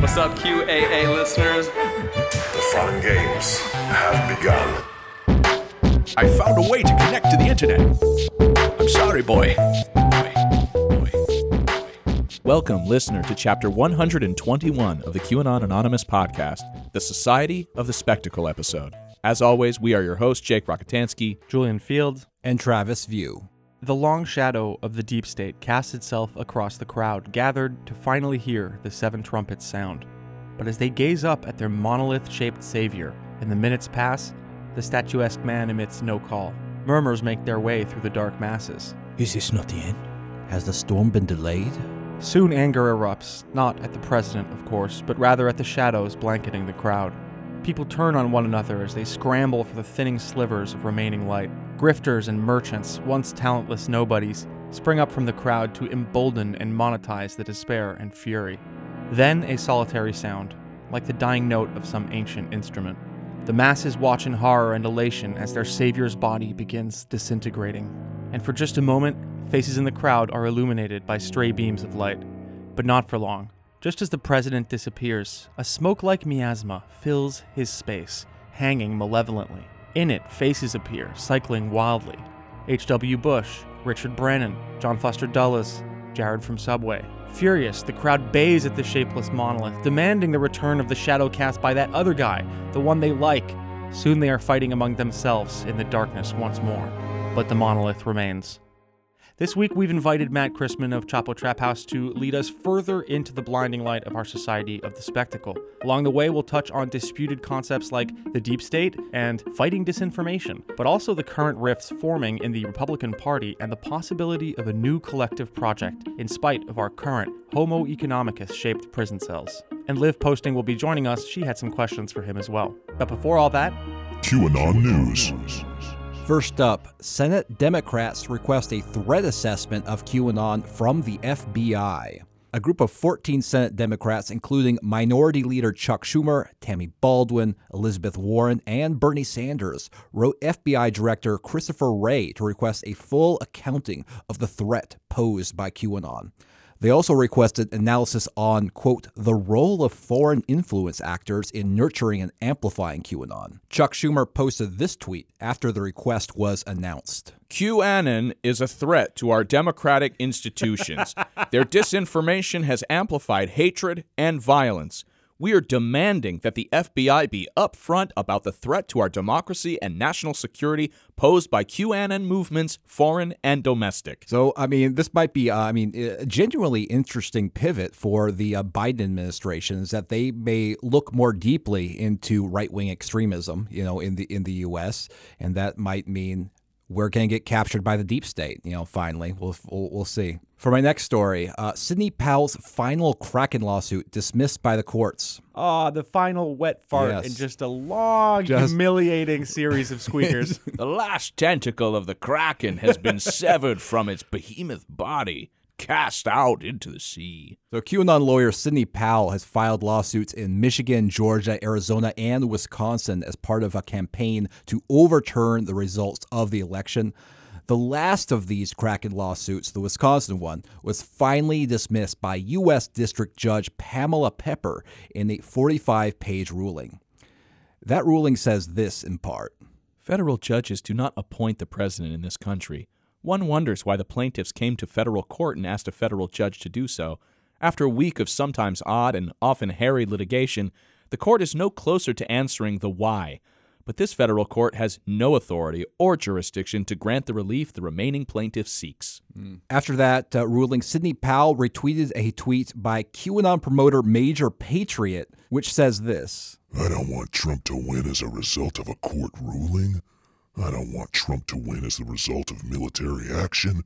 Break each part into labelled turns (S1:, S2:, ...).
S1: What's up, QAA listeners?
S2: The fun games have begun.
S3: I found a way to connect to the internet. I'm sorry, boy. Welcome, listener, to chapter 121 of the QAnon Anonymous podcast, the Society of the Spectacle episode. As always, we are your hosts, Jake Rockatansky.
S4: Julian Field.
S5: and Travis View.
S4: The long shadow of the deep state casts itself across the crowd gathered to finally hear the seven trumpets sound. But as they gaze up at their monolith shaped savior, and the minutes pass, the statuesque man emits no call. Murmurs make their way through the dark masses.
S5: Is this not the end? Has the storm been delayed?
S4: Soon anger erupts, not at the president, of course, but rather at the shadows blanketing the crowd. People turn on one another as they scramble for the thinning slivers of remaining light. Grifters and merchants, once talentless nobodies, spring up from the crowd to embolden and monetize the despair and fury. Then a solitary sound, like the dying note of some ancient instrument. The masses watch in horror and elation as their savior's body begins disintegrating. And for just a moment, faces in the crowd are illuminated by stray beams of light. But not for long. Just as the president disappears, a smoke like miasma fills his space, hanging malevolently. In it, faces appear, cycling wildly. H.W. Bush, Richard Brannon, John Foster Dulles, Jared from Subway. Furious, the crowd bays at the shapeless monolith, demanding the return of the shadow cast by that other guy, the one they like. Soon they are fighting among themselves in the darkness once more. But the monolith remains. This week, we've invited Matt Christman of Chapo Trap House to lead us further into the blinding light of our society of the spectacle. Along the way, we'll touch on disputed concepts like the deep state and fighting disinformation, but also the current rifts forming in the Republican Party and the possibility of a new collective project in spite of our current Homo economicus shaped prison cells. And Liv Posting will be joining us. She had some questions for him as well. But before all that,
S2: QAnon News.
S5: First up, Senate Democrats request a threat assessment of QAnon from the FBI. A group of 14 Senate Democrats, including Minority Leader Chuck Schumer, Tammy Baldwin, Elizabeth Warren, and Bernie Sanders, wrote FBI Director Christopher Wray to request a full accounting of the threat posed by QAnon. They also requested analysis on, quote, the role of foreign influence actors in nurturing and amplifying QAnon. Chuck Schumer posted this tweet after the request was announced.
S3: QAnon is a threat to our democratic institutions. Their disinformation has amplified hatred and violence. We are demanding that the FBI be upfront about the threat to our democracy and national security posed by QAnon movements, foreign and domestic.
S5: So, I mean, this might be, uh, I mean, a genuinely interesting pivot for the uh, Biden administration is that they may look more deeply into right wing extremism, you know, in the in the U.S., and that might mean we're going to get captured by the deep state. You know, finally, we'll we'll, we'll see. For my next story, uh, Sidney Powell's final Kraken lawsuit dismissed by the courts.
S4: Ah, the final wet fart
S5: Yes.
S4: in just a long,
S5: Just-
S4: humiliating series of squeakers.
S3: The last tentacle of the Kraken has been severed from its behemoth body, cast out into the sea.
S5: So, QAnon lawyer Sidney Powell has filed lawsuits in Michigan, Georgia, Arizona, and Wisconsin as part of a campaign to overturn the results of the election. The last of these Kraken lawsuits, the Wisconsin one, was finally dismissed by U.S. District Judge Pamela Pepper in a 45 page ruling. That ruling says this in part.
S3: Federal judges do not appoint the president in this country. One wonders why the plaintiffs came to federal court and asked a federal judge to do so. After a week of sometimes odd and often hairy litigation, the court is no closer to answering the why. But this federal court has no authority or jurisdiction to grant the relief the remaining plaintiff seeks.
S5: After that uh, ruling, Sidney Powell retweeted a tweet by QAnon promoter Major Patriot, which says this.
S2: I don't want Trump to win as a result of a court ruling. I don't want Trump to win as the result of military action.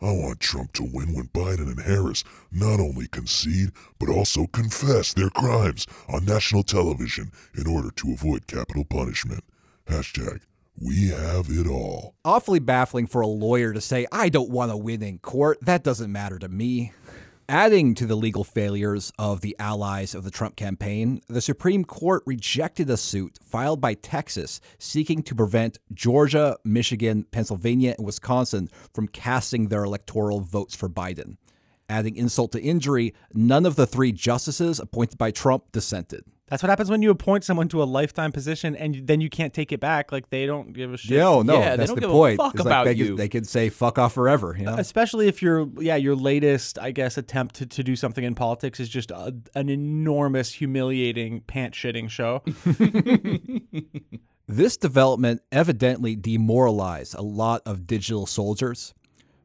S2: I want Trump to win when Biden and Harris not only concede, but also confess their crimes on national television in order to avoid capital punishment. Hashtag, we have it all.
S5: Awfully baffling for a lawyer to say, I don't want to win in court. That doesn't matter to me. Adding to the legal failures of the allies of the Trump campaign, the Supreme Court rejected a suit filed by Texas seeking to prevent Georgia, Michigan, Pennsylvania, and Wisconsin from casting their electoral votes for Biden. Adding insult to injury, none of the three justices appointed by Trump dissented.
S6: That's what happens when you appoint someone to a lifetime position and then you can't take it back. Like they don't give a shit.
S5: No, no,
S3: Yeah, they
S5: that's
S3: don't
S5: the
S3: give a
S5: point.
S3: fuck
S5: It's like
S3: about
S5: they
S3: you.
S5: Could, they could say fuck off forever. You know?
S6: Especially if your yeah your latest I guess attempt to, to do something in politics is just a, an enormous humiliating pant shitting show.
S5: This development evidently demoralized a lot of digital soldiers.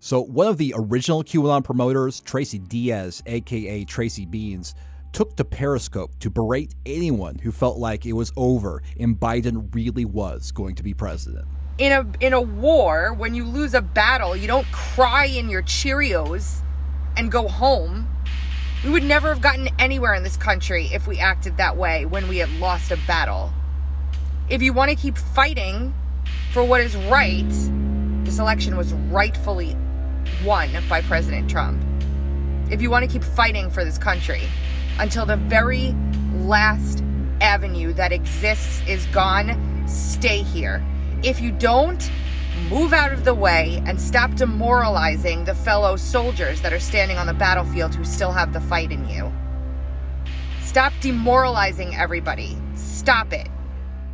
S5: So, one of the original QAnon promoters, Tracy Diaz, aka Tracy Beans, took to Periscope to berate anyone who felt like it was over and Biden really was going to be president.
S7: in a in a war when you lose a battle you don't cry in your cheerios and go home. We would never have gotten anywhere in this country if we acted that way when we had lost a battle. If you want to keep fighting for what is right this election was rightfully won by president trump. If you want to keep fighting for this country until the very last avenue that exists is gone, stay here. If you don't, move out of the way and stop demoralizing the fellow soldiers that are standing on the battlefield who still have the fight in you. Stop demoralizing everybody. Stop it.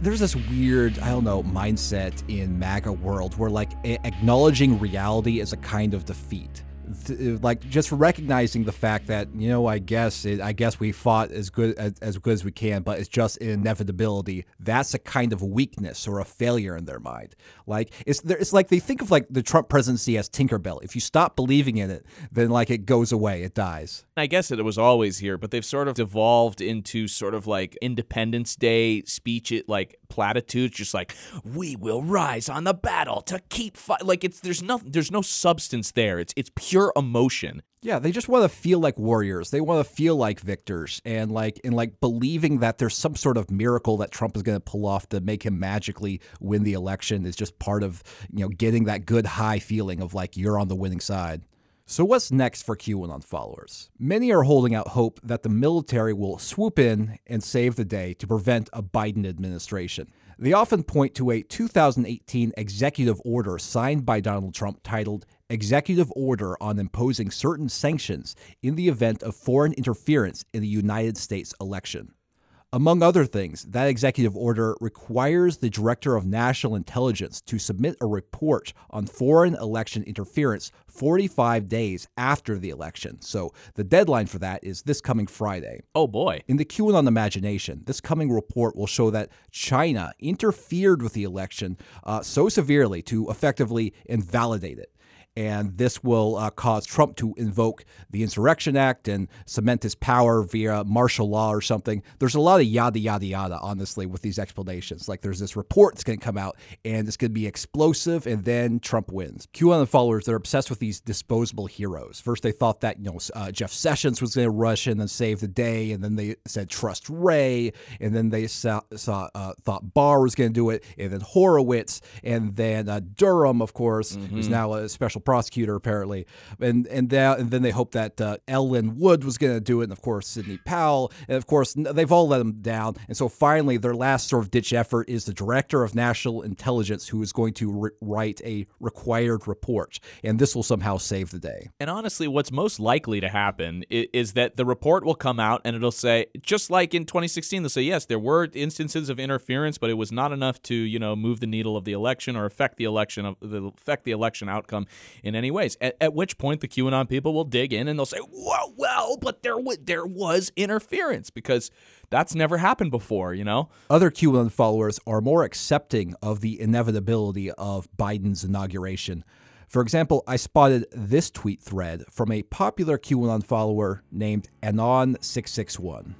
S5: There's this weird, I don't know, mindset in MAGA world where like acknowledging reality is a kind of defeat. Th- uh, like just recognizing the fact that you know I guess it, I guess we fought as good as, as good as we can, but it's just inevitability. That's a kind of weakness or a failure in their mind. Like it's there, it's like they think of like the Trump presidency as Tinkerbell. If you stop believing in it, then like it goes away, it dies.
S3: I guess it was always here, but they've sort of devolved into sort of like Independence Day speech, like platitudes, just like we will rise on the battle to keep fight. Like it's there's nothing, there's no substance there. It's it's pure emotion.
S5: Yeah, they just want to feel like warriors. They want to feel like victors and like and like believing that there's some sort of miracle that Trump is going to pull off to make him magically win the election is just part of, you know, getting that good high feeling of like you're on the winning side. So what's next for QAnon followers? Many are holding out hope that the military will swoop in and save the day to prevent a Biden administration. They often point to a 2018 executive order signed by Donald Trump titled Executive Order on Imposing Certain Sanctions in the Event of Foreign Interference in the United States Election. Among other things, that executive order requires the Director of National Intelligence to submit a report on foreign election interference 45 days after the election. So the deadline for that is this coming Friday.
S3: Oh boy.
S5: In the QAnon imagination, this coming report will show that China interfered with the election uh, so severely to effectively invalidate it. And this will uh, cause Trump to invoke the Insurrection Act and cement his power via martial law or something. There's a lot of yada, yada, yada, honestly, with these explanations. Like there's this report that's going to come out and it's going to be explosive, and then Trump wins. QAnon followers, they're obsessed with these disposable heroes. First, they thought that, you know, uh, Jeff Sessions was going to rush in and save the day, and then they said trust Wray, and then they saw, saw uh, thought Barr was going to do it, and then Horowitz, and then uh, Durham, of course, who's now a special prosecutor apparently, and and that, and then they hoped that uh, Lin Wood was going to do it, and of course Sidney Powell, and of course they've all let him down, and so finally their last sort of ditch effort is the director of national intelligence who is going to re- write a required report, and this will somehow save the day.
S3: And honestly, what's most likely to happen is, is that the report will come out and it'll say, just like in 2016, they'll say, yes, there were instances of interference, but it was not enough to, you know, move the needle of the election or affect the election of the affect the election outcome in any ways. At, at which point, the QAnon people will dig in and they'll say, well, well, but there w- there was interference because that's never happened before, you know.
S5: Other QAnon followers are more accepting of the inevitability of Biden's inauguration. For example, I spotted this tweet thread from a popular QAnon follower named Anon661.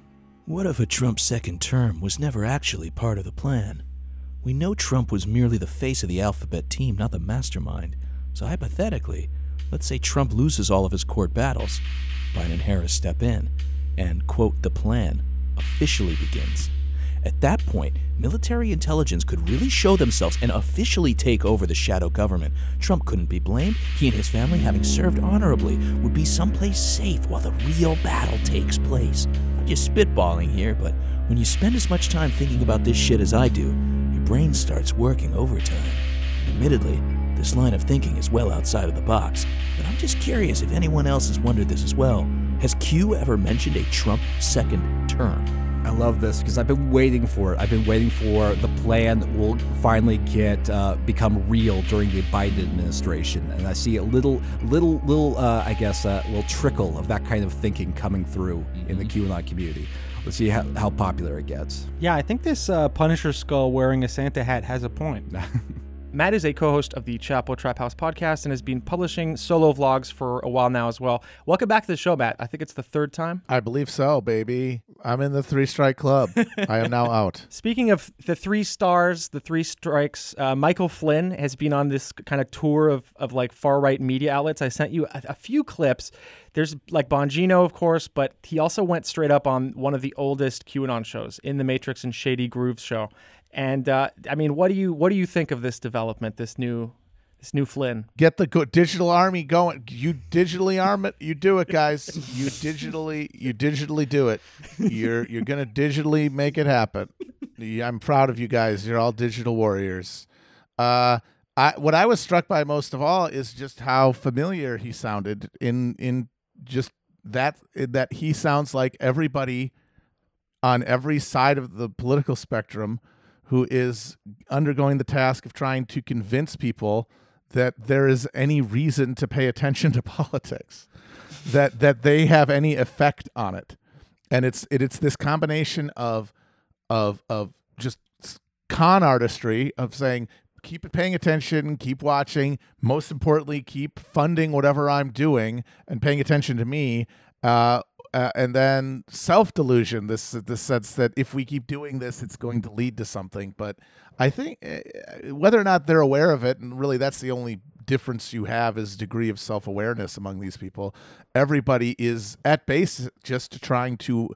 S8: What if a Trump second term was never actually part of the plan? We know Trump was merely the face of the alphabet team, not the mastermind. So hypothetically, let's say Trump loses all of his court battles. Biden and Harris step in, and, quote, the plan officially begins. At that point, military intelligence could really show themselves and officially take over the shadow government. Trump couldn't be blamed. He and his family, having served honorably, would be someplace safe while the real battle takes place. I'm just spitballing here, but when you spend as much time thinking about this shit as I do, your brain starts working overtime. Admittedly, This line of thinking is well outside of the box, but I'm just curious if anyone else has wondered this as well. Has Q ever mentioned a Trump second term?
S5: I love this because I've been waiting for it. I've been waiting for the plan that will finally get uh, become real during the Biden administration, and I see a little, little, little, uh, I guess, a little trickle of that kind of thinking coming through in the QAnon community. Let's see how, how popular it gets.
S4: Yeah, I think this uh, Punisher skull wearing a Santa hat has a point. Matt is a co-host of the Chapo Trap House podcast and has been publishing solo vlogs for a while now as well. Welcome back to the show, Matt. I think it's the third time.
S9: I believe so, baby. I'm in the three strike club. I am now out.
S4: Speaking of the three stars, the three strikes, uh, Michael Flynn has been on this kind of tour of, of like far right media outlets. I sent you a, a few clips. There's like Bongino, of course, but he also went straight up on one of the oldest QAnon shows, In the Matrix and Shady Grooves show. And uh, I mean, what do you what do you think of this development, this new this new Flynn?
S9: Get the go- digital army going. You digitally arm it. You do it, guys. You digitally you digitally do it. You're you're gonna digitally make it happen. I'm proud of you guys. You're all digital warriors. Uh, I what I was struck by most of all is just how familiar he sounded in in just that that he sounds like everybody on every side of the political spectrum who is undergoing the task of trying to convince people that there is any reason to pay attention to politics, that that they have any effect on it, and it's it, it's this combination of of of just con artistry of saying keep paying attention, keep watching. Most importantly, keep funding whatever I'm doing and paying attention to me. Uh, uh, and then self delusion. This this sense that if we keep doing this, it's going to lead to something. But I think uh, whether or not they're aware of it, and really that's the only difference you have is degree of self awareness among these people. Everybody is at base just trying to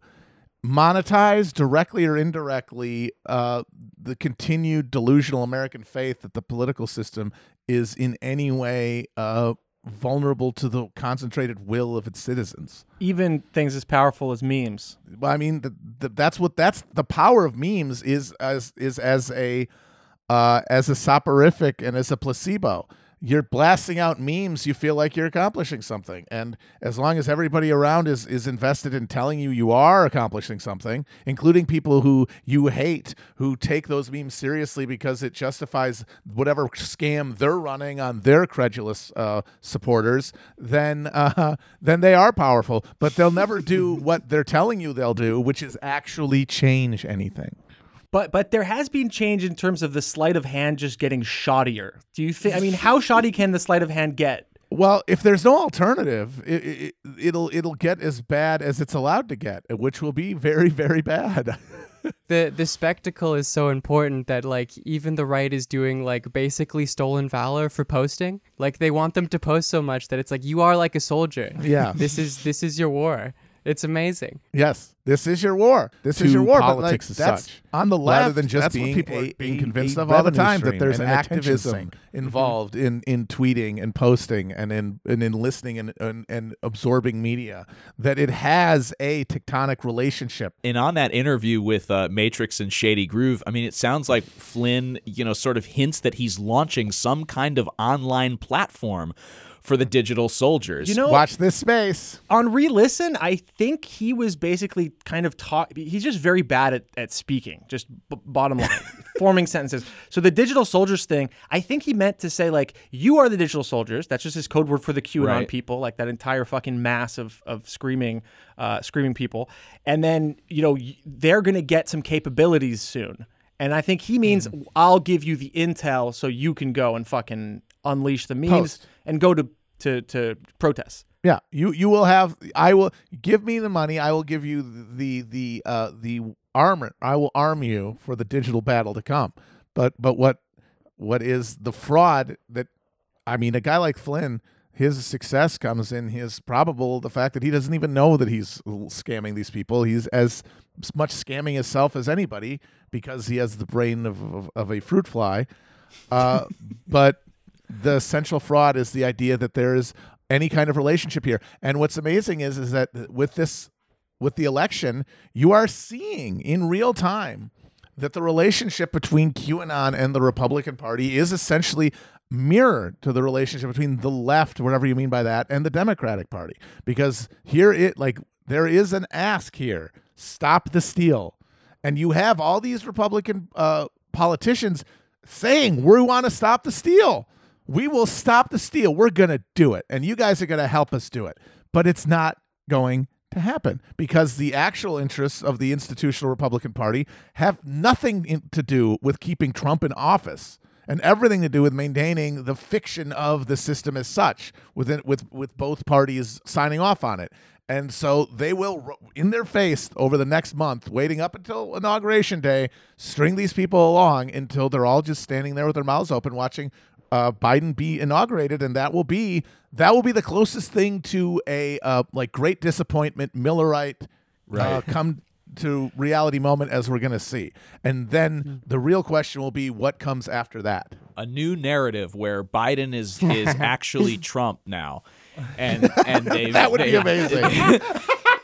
S9: monetize directly or indirectly uh, the continued delusional American faith that the political system is in any way uh, vulnerable to the concentrated will of its citizens.
S4: Even things as powerful as memes.
S9: Well, I mean, the, the, that's what that's the power of memes is as is as a uh, as a soporific and as a placebo you're blasting out memes, you feel like you're accomplishing something. And as long as everybody around is is invested in telling you you are accomplishing something, including people who you hate, who take those memes seriously because it justifies whatever scam they're running on their credulous uh, supporters, then uh, then they are powerful. But they'll never do what they're telling you they'll do, which is actually change anything.
S4: But but there has been change in terms of the sleight of hand just getting shoddier. Do you think? I mean, how shoddy can the sleight of hand get?
S9: Well, if there's no alternative, it, it, it'll it'll get as bad as it's allowed to get, which will be very very bad.
S10: the the spectacle is so important that like even the right is doing like basically stolen valor for posting. Like they want them to post so much that it's like you are like a soldier.
S9: Yeah.
S10: this is this is your war. It's amazing.
S9: Yes, this is your war. This
S11: to
S9: is your war.
S11: Politics
S9: but
S11: as
S9: like, that's
S11: such,
S9: on the left.
S11: rather than just
S9: that's what
S11: being
S9: people
S11: a-
S9: are being
S11: a-
S9: convinced
S11: a
S9: of all the time that there's
S11: an attention
S9: activism
S11: sink.
S9: involved in in tweeting and posting and in and in listening and, and and absorbing media. That it has a tectonic relationship.
S3: And on that interview with uh, Matrix and Shady Groove, I mean, it sounds like Flynn, you know, sort of hints that he's launching some kind of online platform for the digital soldiers.
S4: You know,
S9: Watch this space.
S4: on re-listen, I think he was basically kind of talk. He's just very bad at, at speaking. Just b- bottom line, forming sentences. So the digital soldiers thing, I think he meant to say like, "You are the digital soldiers." That's just his code word for the QAnon
S3: Right.
S4: people, like that entire fucking mass of of screaming, uh, screaming people. And then you know they're gonna get some capabilities soon. And I think he means
S9: Mm.
S4: I'll give you the intel so you can go and fucking unleash the memes
S9: Post.
S4: and go to to to protests.
S9: Yeah, you you will have. I will give me the money. I will give you the the uh, the armor. I will arm you for the digital battle to come. But but what what is the fraud that? I mean, a guy like Flynn, his success comes in his probable the fact that he doesn't even know that he's scamming these people. He's as much scamming himself as anybody because he has the brain of of, of a fruit fly. Uh, but the central fraud is the idea that there is any kind of relationship here. And what's amazing is is that with this with the election, you are seeing in real time that the relationship between QAnon and the Republican Party is essentially mirror to the relationship between the left, whatever you mean by that, and the Democratic Party. Because here it like there is an ask here. Stop the steal. And you have all these Republican uh, politicians saying, We want to stop the steal. We will stop the steal. We're going to do it. And you guys are going to help us do it. But it's not going to happen because the actual interests of the institutional Republican Party have nothing in- to do with keeping Trump in office and everything to do with maintaining the fiction of the system as such within with with both parties signing off on it. And so they will, in their face over the next month, waiting up until inauguration day, string these people along until they're all just standing there with their mouths open, watching uh, Biden be inaugurated, and that will be that will be the closest thing to a uh, like great disappointment Millerite uh, come to reality moment as we're going to see. And then the real question will be what comes after that.
S3: a new narrative where Biden is is actually Trump now, and and they
S9: That would
S3: they,
S9: be amazing.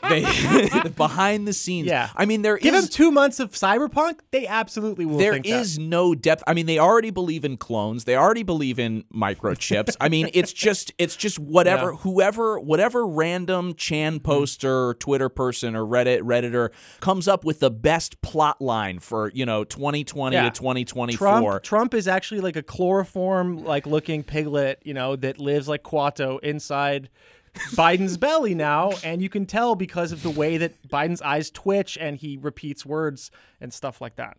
S3: They behind the scenes.
S4: Yeah.
S3: I mean there
S4: Give
S3: is
S4: them two months of cyberpunk, they absolutely will.
S3: there is
S4: that.
S3: no depth. I mean, they already believe in clones. They already believe in microchips. I mean, it's just it's just whatever
S4: Yeah.
S3: whoever whatever random Chan mm. poster, or Twitter person, or Reddit redditor comes up with the best plot line for you know 2020
S4: Yeah.
S3: to 2024.
S4: Trump, Trump is actually like a chloroform like looking piglet, you know, that lives like Kuato inside Biden's belly now, and you can tell because of the way that Biden's eyes twitch and he repeats words and stuff like that.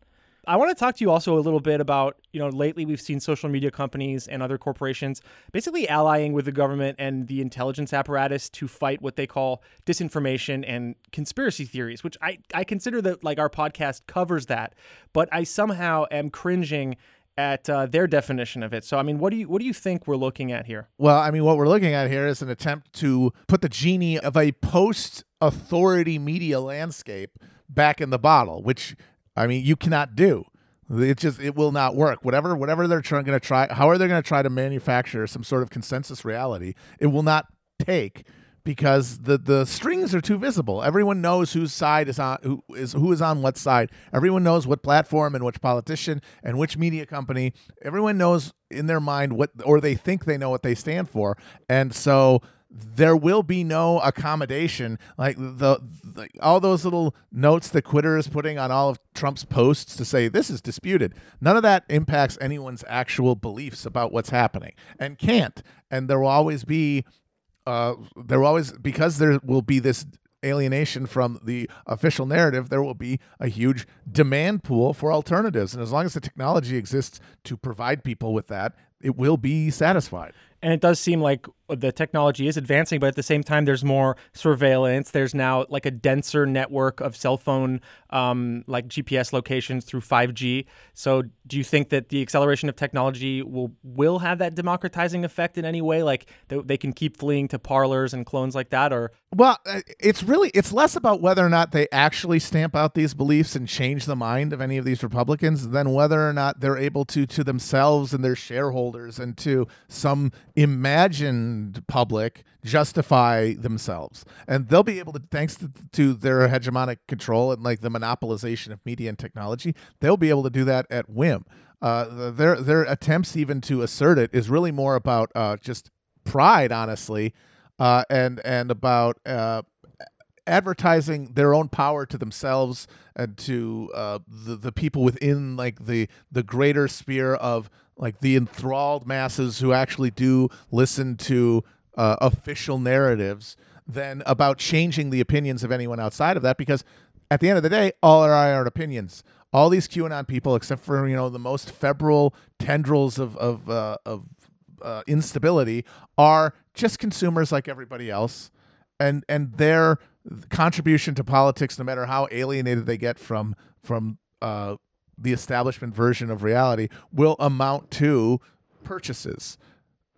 S4: I want to talk to you also a little bit about, you know, lately we've seen social media companies and other corporations basically allying with the government and the intelligence apparatus to fight what they call disinformation and conspiracy theories, which I, I consider that like our podcast covers that, but I somehow am cringing at uh, their definition of it. So I mean, what do you what do you think we're looking at here?
S9: Well, I mean, what we're looking at here is an attempt to put the genie of a post authority media landscape back in the bottle, which I mean, you cannot do. It just it will not work. Whatever whatever they're trying to try, how are they going to try to manufacture some sort of consensus reality? It will not take because the the strings are too visible. Everyone knows whose side is on who is who is on what side. Everyone knows what platform and which politician and which media company. Everyone knows in their mind what or they think they know what they stand for. And so there will be no accommodation like the, the all those little notes that Twitter is putting on all of Trump's posts to say this is disputed. None of that impacts anyone's actual beliefs about what's happening and can't. And there will always be uh, there will always because there will be this alienation from the official narrative there will be a huge demand pool for alternatives. And as long as the technology exists to provide people with that it will be satisfied.
S4: And it does seem like the technology is advancing, but at the same time, there's more surveillance. There's now like a denser network of cell phone, um, like GPS locations through 5G. So, do you think that the acceleration of technology will will have that democratizing effect in any way? Like they, they can keep fleeing to Parlers and clones like that, or
S9: Well, uh, it's really it's less about whether or not they actually stamp out these beliefs and change the mind of any of these Republicans than whether or not they're able to to themselves and their shareholders and to some imagined public justify themselves. And they'll be able to thanks to, to their hegemonic control and like the monopolization of media and technology, they'll be able to do that at whim. Uh, their their attempts even to assert it is really more about uh, just pride, honestly, uh, and and about uh, advertising their own power to themselves and to uh, the the people within like the the greater sphere of like the enthralled masses who actually do listen to uh, official narratives than about changing the opinions of anyone outside of that because at the end of the day all are our opinions. All these QAnon people except for you know the most febrile tendrils of of uh, of uh, instability are just consumers like everybody else. And and their contribution to politics no matter how alienated they get from from uh, the establishment version of reality will amount to purchases.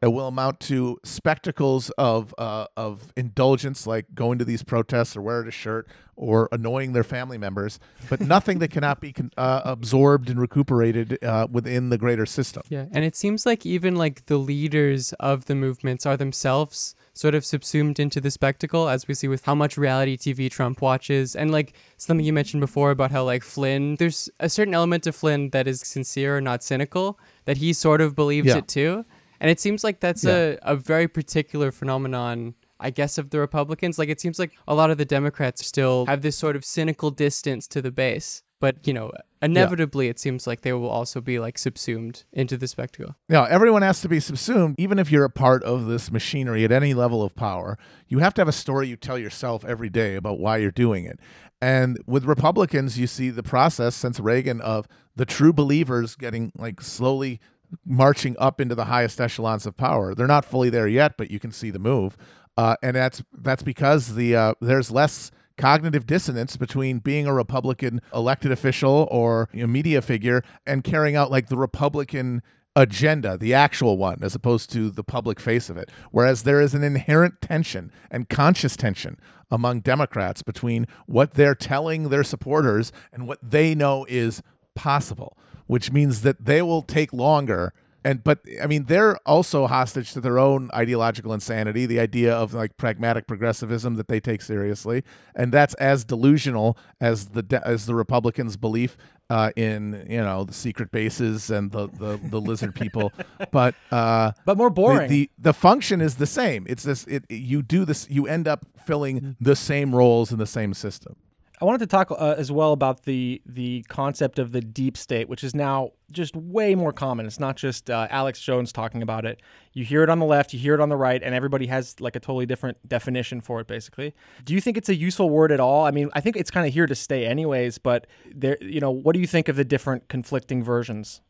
S9: It will amount to spectacles of uh, of indulgence like going to these protests or wearing a shirt or annoying their family members but nothing that cannot be con- uh, absorbed and recuperated uh, within the greater system.
S10: Yeah, and it seems like even like the leaders of the movements are themselves sort of subsumed into the spectacle, as we see with how much reality TV Trump watches, and like something you mentioned before about how like Flynn, there's a certain element of Flynn that is sincere and not cynical, that he sort of believes
S9: Yeah.
S10: it too. And it seems like that's a, a very particular phenomenon, I guess, of the Republicans. Like, it seems like a lot of the Democrats still have this sort of cynical distance to the base. But, you know, inevitably, it seems like they will also be like subsumed into the spectacle.
S9: Yeah, everyone has to be subsumed, even if you're a part of this machinery at any level of power. You have to have a story you tell yourself every day about why you're doing it. And with Republicans, you see the process since Reagan of the true believers getting like slowly marching up into the highest echelons of power. They're not fully there yet, but you can see the move. Uh, and that's that's because the uh, there's less cognitive dissonance between being a Republican elected official or a media figure and carrying out like the Republican agenda, the actual one, as opposed to the public face of it. Whereas there is an inherent tension and conscious tension among Democrats between what they're telling their supporters and what they know is possible, which means that they will take longer and but i mean they're also hostage to their own ideological insanity the idea of like pragmatic progressivism that they take seriously and that's as delusional as the as the republicans belief uh, in you know the secret bases and the the, the lizard people. But uh
S4: But more
S9: the,
S4: boring.
S9: the the function is the same. It's this it you do this you end up filling the same roles in the same system
S4: I wanted to talk uh, as well about the the concept of the deep state, which is now just way more common. It's not just uh, Alex Jones talking about it. You hear it on the left, you hear it on the right, and everybody has like a totally different definition for it. Basically, do you think it's a useful word at all? I mean, I think it's kind of here to stay, anyways. But there, you know, what do you think of the different conflicting versions?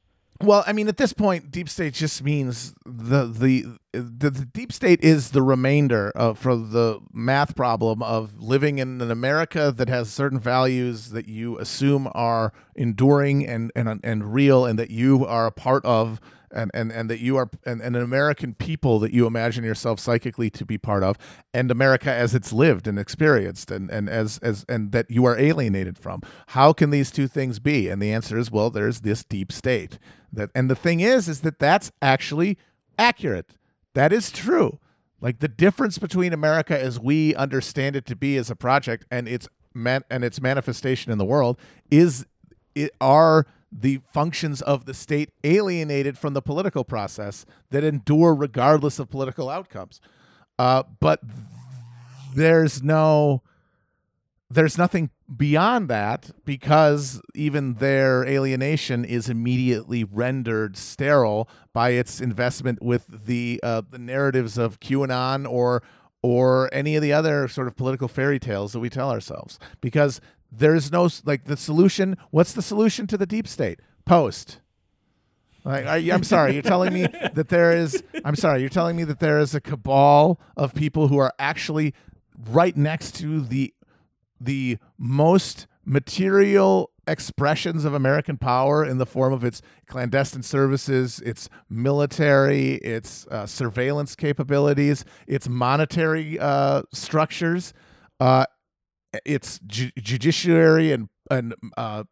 S9: Well, I mean, at this point, deep state just means the the the, the deep state is the remainder of for the math problem of living in an America that has certain values that you assume are enduring and and and real, and that you are a part of. And, and, and that you are and, and an American people that you imagine yourself psychically to be part of, and America as it's lived and experienced, and, and as as and that you are alienated from. How can these two things be? And the answer is well, there's this deep state that and the thing is is that that's actually accurate that is true like the difference between america as we understand it to be as a project and its man and its manifestation in the world is it are the functions of the state alienated from the political process that endure regardless of political outcomes. Uh, but there's no there's nothing beyond that because even their alienation is immediately rendered sterile by its investment with the uh, the narratives of QAnon or or any of the other sort of political fairy tales that we tell ourselves. Because there's no like the solution what's the solution to the deep state post like, you, I'm sorry, you're telling me that there is. I'm sorry, you're telling me that there is a cabal of people who are actually right next to the the most material expressions of American power in the form of its clandestine services, its military, its uh, surveillance capabilities, its monetary uh, structures, uh, its ju- judiciary and and uh,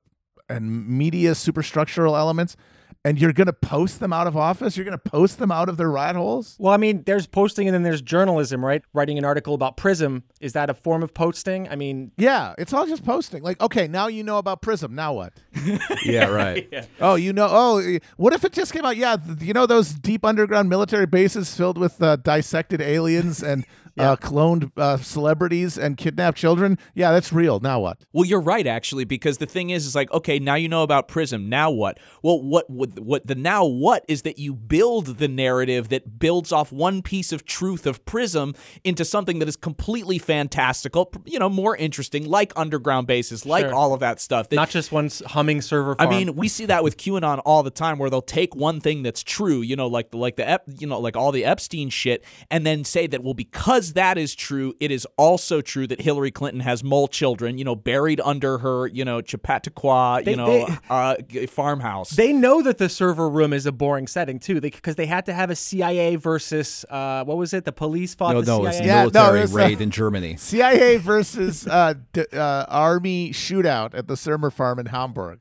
S9: and media superstructural elements. And you're going to post them out of office. You're going to post them out of their rat holes.
S4: Well, I mean, there's posting and then there's journalism, right? Writing an article about Prism is that a form of posting? I mean,
S9: Yeah, it's all just posting. Like, okay, now you know about Prism. Now what?
S3: Yeah, right.
S9: Oh, you know. Oh, what if it just came out? Yeah, th- you know those deep underground military bases filled with uh, dissected aliens and uh, cloned uh, celebrities and kidnapped children. Yeah, that's real. Now what?
S3: Well, you're right actually, because the thing is, is like, okay, now you know about Prism. Now what? Well, what what what the now what is that you build the narrative that builds off one piece of truth of Prism into something that is completely fantastical, you know, more interesting, like underground bases, like
S4: Sure.
S3: all of that stuff. That,
S4: not just one humming server
S3: I mean, we see that with QAnon all the time, where they'll take one thing that's true, you know, like the like the Ep, you know, like all the Epstein shit, and then say that well, because that is true, it is also true that Hillary Clinton has mole children, you know, buried under her, you know, Chappaqua,
S4: They-
S3: you know,
S4: they-
S3: uh, farmhouse.
S4: They know that the server room is a boring setting too, because they, had to have a CIA versus uh, what was it? The police fought
S5: No,
S4: the
S5: no, it's
S4: CIA.
S9: Yeah, no,
S5: military
S9: it's, uh,
S5: raid in Germany.
S9: CIA versus uh, d- uh, army shootout at the Surmer farm in Hamburg.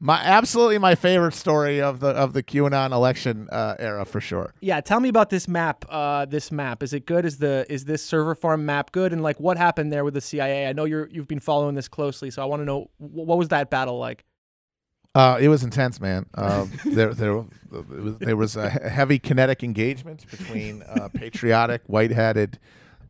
S9: My absolutely my favorite story of the of the QAnon election uh, era for sure.
S4: Yeah, tell me about this map. Uh, this map is it good? Is the is this server farm map good? And like, what happened there with the CIA? I know you're you've been following this closely, so I want to know wh- what was that battle like.
S9: Uh, it was intense, man. Uh, there, there, it was, there was a heavy kinetic engagement between uh, patriotic, white-hatted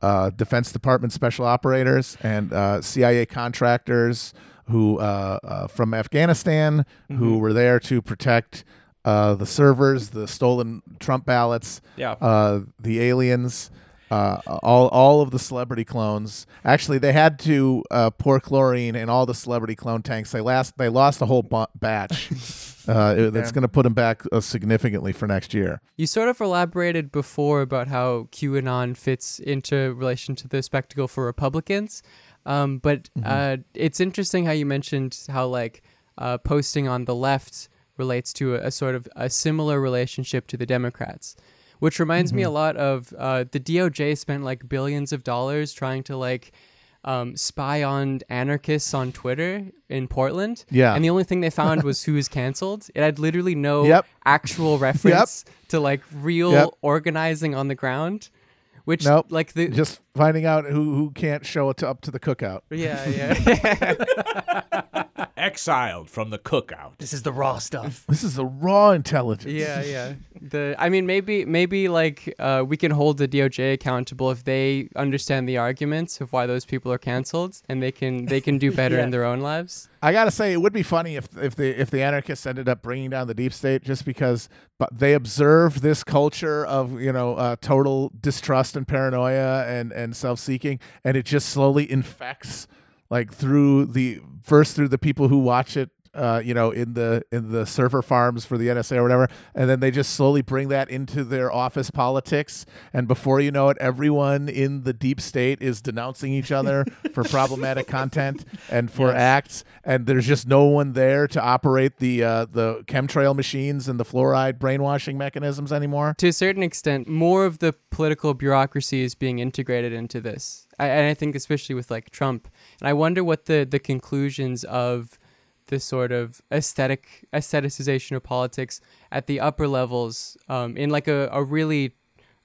S9: uh, Defense Department special operators and uh, CIA contractors who uh, uh, from Afghanistan who were there to protect uh, the servers, the stolen Trump ballots,
S4: Yeah.
S9: uh, the aliens. Uh, all all of the celebrity clones. Actually, they had to uh, pour chlorine in all the celebrity clone tanks. They last they lost a whole bu- batch. uh, it- that's going to put them back uh, significantly for next year.
S10: You sort of elaborated before about how QAnon fits into relation to the spectacle for Republicans, um, but uh, it's interesting how you mentioned how like uh, posting on the left relates to a, a sort of a similar relationship to the Democrats, which reminds me a lot of uh, the DOJ spent like billions of dollars trying to like. Um, spy on anarchists on Twitter in Portland.
S9: Yeah.
S10: And the only thing they found was who was canceled. It had literally no
S9: Yep.
S10: actual reference to like real
S9: Yep.
S10: organizing on the ground, which
S9: Nope.
S10: like the
S9: Just finding out who who can't show it to, up to the cookout.
S10: yeah yeah
S3: Exiled from the cookout.
S4: This is the raw stuff.
S9: This is the raw intelligence.
S10: yeah yeah the I mean maybe maybe like uh, we can hold the DOJ accountable if they understand the arguments of why those people are canceled and they can they can do better in their own lives.
S9: I gotta say, it would be funny if if the if the anarchists ended up bringing down the deep state just because, but they observe this culture of you know uh, total distrust and paranoia and and self seeking, and it just slowly infects like through the first through the people who watch it. Uh, you know, in the in the server farms for the NSA or whatever, and then they just slowly bring that into their office politics, and before you know it, everyone in the deep state is denouncing each other for problematic content and for acts, and there's just no one there to operate the uh, the chemtrail machines and the fluoride brainwashing mechanisms anymore.
S10: to a certain extent, more of the political bureaucracy is being integrated into this. I, and I think especially with like Trump. And I wonder what the, the conclusions of this sort of aesthetic aestheticization of politics at the upper levels, um, in like a, a really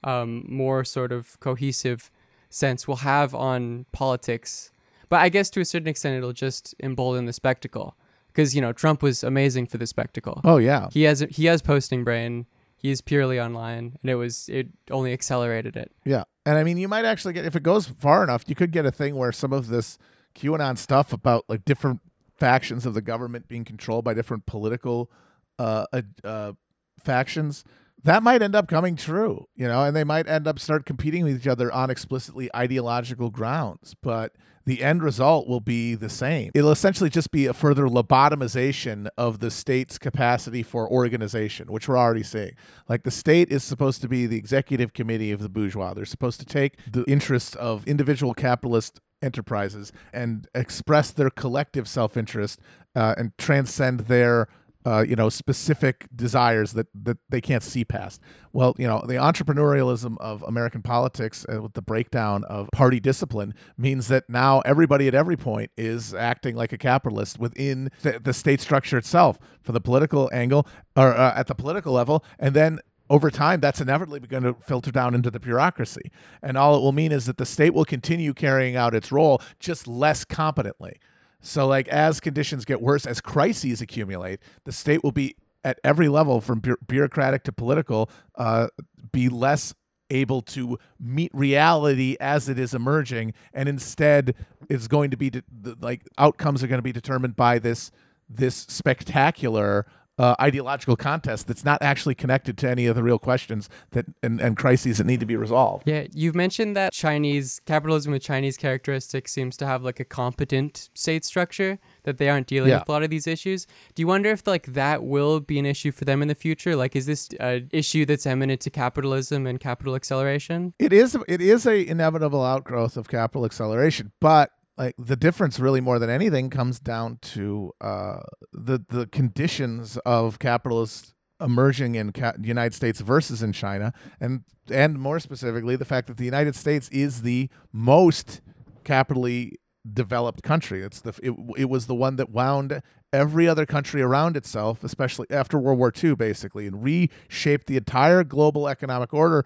S10: um, more sort of cohesive sense, will have on politics. But I guess to a certain extent, it'll just embolden the spectacle. Because you know Trump was amazing for the spectacle.
S9: Oh yeah,
S10: He has he has posting brain. He's purely online, and it was it only accelerated it.
S9: Yeah. And I mean, you might actually get, if it goes far enough, you could get a thing where some of this QAnon stuff about like different factions of the government being controlled by different political uh, uh, factions, that might end up coming true, you know, and they might end up start competing with each other on explicitly ideological grounds. But the end result will be the same. It'll essentially just be a further lobotomization of the state's capacity for organization, which we're already seeing. Like the state is supposed to be the executive committee of the bourgeois. They're supposed to take the interests of individual capitalist enterprises and express their collective self-interest uh, and transcend their uh, you know specific desires that that they can't see past. Well, you know the entrepreneurialism of American politics uh, with the breakdown of party discipline means that now everybody at every point is acting like a capitalist within the, the state structure itself for the political angle or uh, at the political level, and then over time, that's inevitably going to filter down into the bureaucracy. And all it will mean is that the state will continue carrying out its role just less competently. So, like, as conditions get worse, as crises accumulate, the state will be at every level, from bu- bureaucratic to political, uh, be less able to meet reality as it is emerging, and instead, it's going to be de- the, like outcomes are going to be determined by this this spectacular uh, ideological contest that's not actually connected to any of the real questions that and, and crises that need to be resolved.
S10: Yeah, you've mentioned that Chinese capitalism with Chinese characteristics seems to have like a competent state structure that they aren't dealing
S9: Yeah.
S10: with a lot of these issues. Do you wonder if like that will be an issue for them in the future? Like, is this an issue that's eminent to capitalism and capital acceleration?
S9: It is it is a inevitable outgrowth of capital acceleration, but like the difference really more than anything comes down to uh, the the conditions of capitalist emerging in ca- United States versus in China, and and more specifically the fact that the United States is the most capitally developed country. It's the it, it was the one that wound every other country around itself, especially after World War II, basically, and reshaped the entire global economic order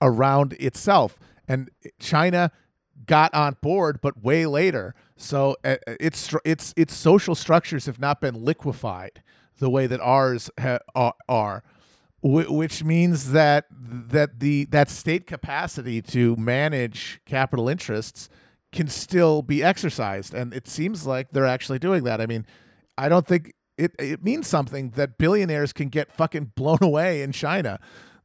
S9: around itself. And China got on board, but way later. So uh, its its its social structures have not been liquefied the way that ours ha- are, are which means that that the that state capacity to manage capital interests can still be exercised. And it seems like they're actually doing that. I mean i don't think it it means something that billionaires can get fucking blown away in china